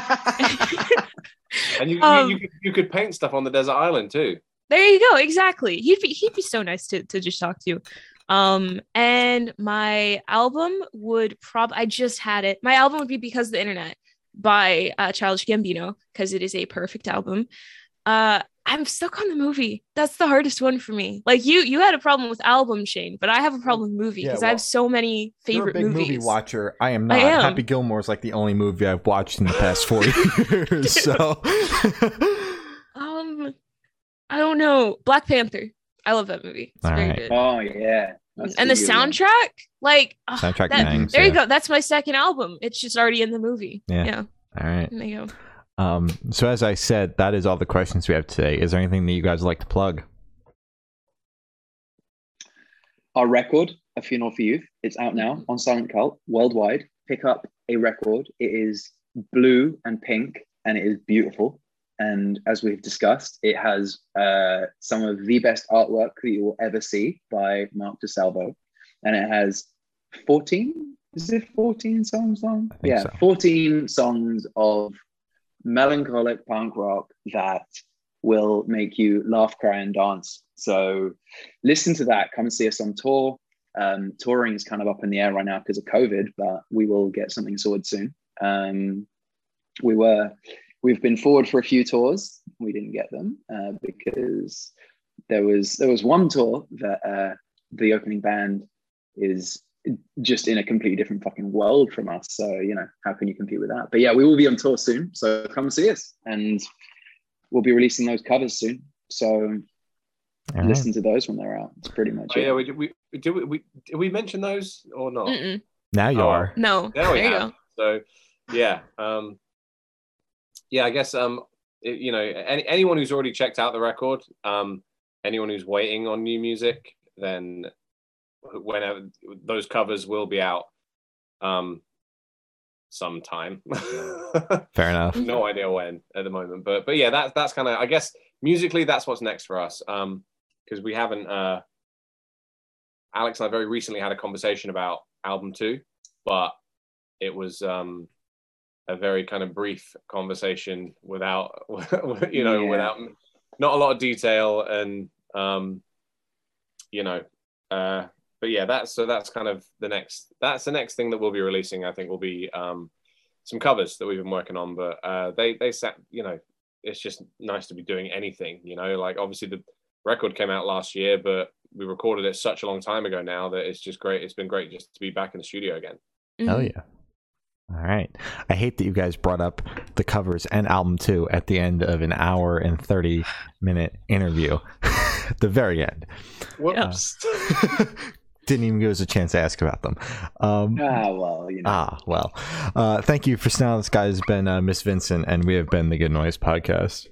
and you, Um, you you could, you could paint stuff on the desert island too. there you go. Exactly. He'd be he'd be so nice to to just talk to. Um, and my album would prob I just had it. My album would be Because of the Internet by uh, Childish Gambino because it is a perfect album. Uh, I'm stuck on the movie. That's the hardest one for me. Like you, you had a problem with album, Shane, but I have a problem with movie Yeah, because I have so many You're a favorite big movies. movie watcher. I am I not. am. Happy Gilmore is like the only movie I've watched in the past four years. so Um, I don't know. Black Panther. I love that movie. It's All very right. good. Oh yeah. That's and the a good one. soundtrack, like ugh, soundtrack that- bangs. there yeah. you go. That's my second album. It's just already in the movie. Yeah. Yeah. All right. There you go. Um, so as I said, that is all the questions we have today. Is there anything that you guys would like to plug? Our record, A Funeral for Youth, it's out now on Silent Cult worldwide. Pick up a record. It is blue and pink, and it is beautiful. And as we've discussed, it has uh, some of the best artwork that you will ever see by Mark DeSalvo. And it has 14, is it 14 songs long? Yeah, so. 14 songs of melancholic punk rock that will make you laugh, cry, and dance. So listen to that. Come and see us on tour. Um, touring is kind of up in the air right now because of COVID, but we will get something sorted soon. Um, we were, we've been forward for a few tours. We didn't get them uh, because there was there was one tour that uh, the opening band is just in a completely different fucking world from us. So you know, how can you compete with that? But yeah, we will be on tour soon. So come see us, and we'll be releasing those covers soon. So All right. listen to those when they're out. It's pretty much Oh, it. yeah, we, we, we did we, we did we mention those or not? Mm-mm. Now you Oh. are. No. There we there you have. go. So yeah, um, yeah, I guess um, it- you know, any, anyone who's already checked out the record, um, anyone who's waiting on new music, then whenever those covers will be out, um, sometime. Fair enough. no idea when at the moment, but but yeah, that's that's kind of I guess musically that's what's next for us. Um, because we haven't. Uh, Alex and I very recently had a conversation about album two, but it was um a very kind of brief conversation without you know Yeah. without not a lot of detail and um you know uh but yeah that's so that's kind of the next that's the next thing that we'll be releasing i think will be um some covers that we've been working on but uh they they sat you know it's just nice to be doing anything you know like obviously the record came out last year but we recorded it such a long time ago now that it's just great it's been great just to be back in the studio again Hell Mhm. yeah. All right. I hate that you guys brought up the covers and album two at the end of an hour and 30 minute interview. the very end. whoops Didn't even give us a chance to ask about them. Um, Ah, well, you know. ah, well. Uh, thank you for now. This guy has been uh, Miss Vincent, and we have been the Good Noise Podcast.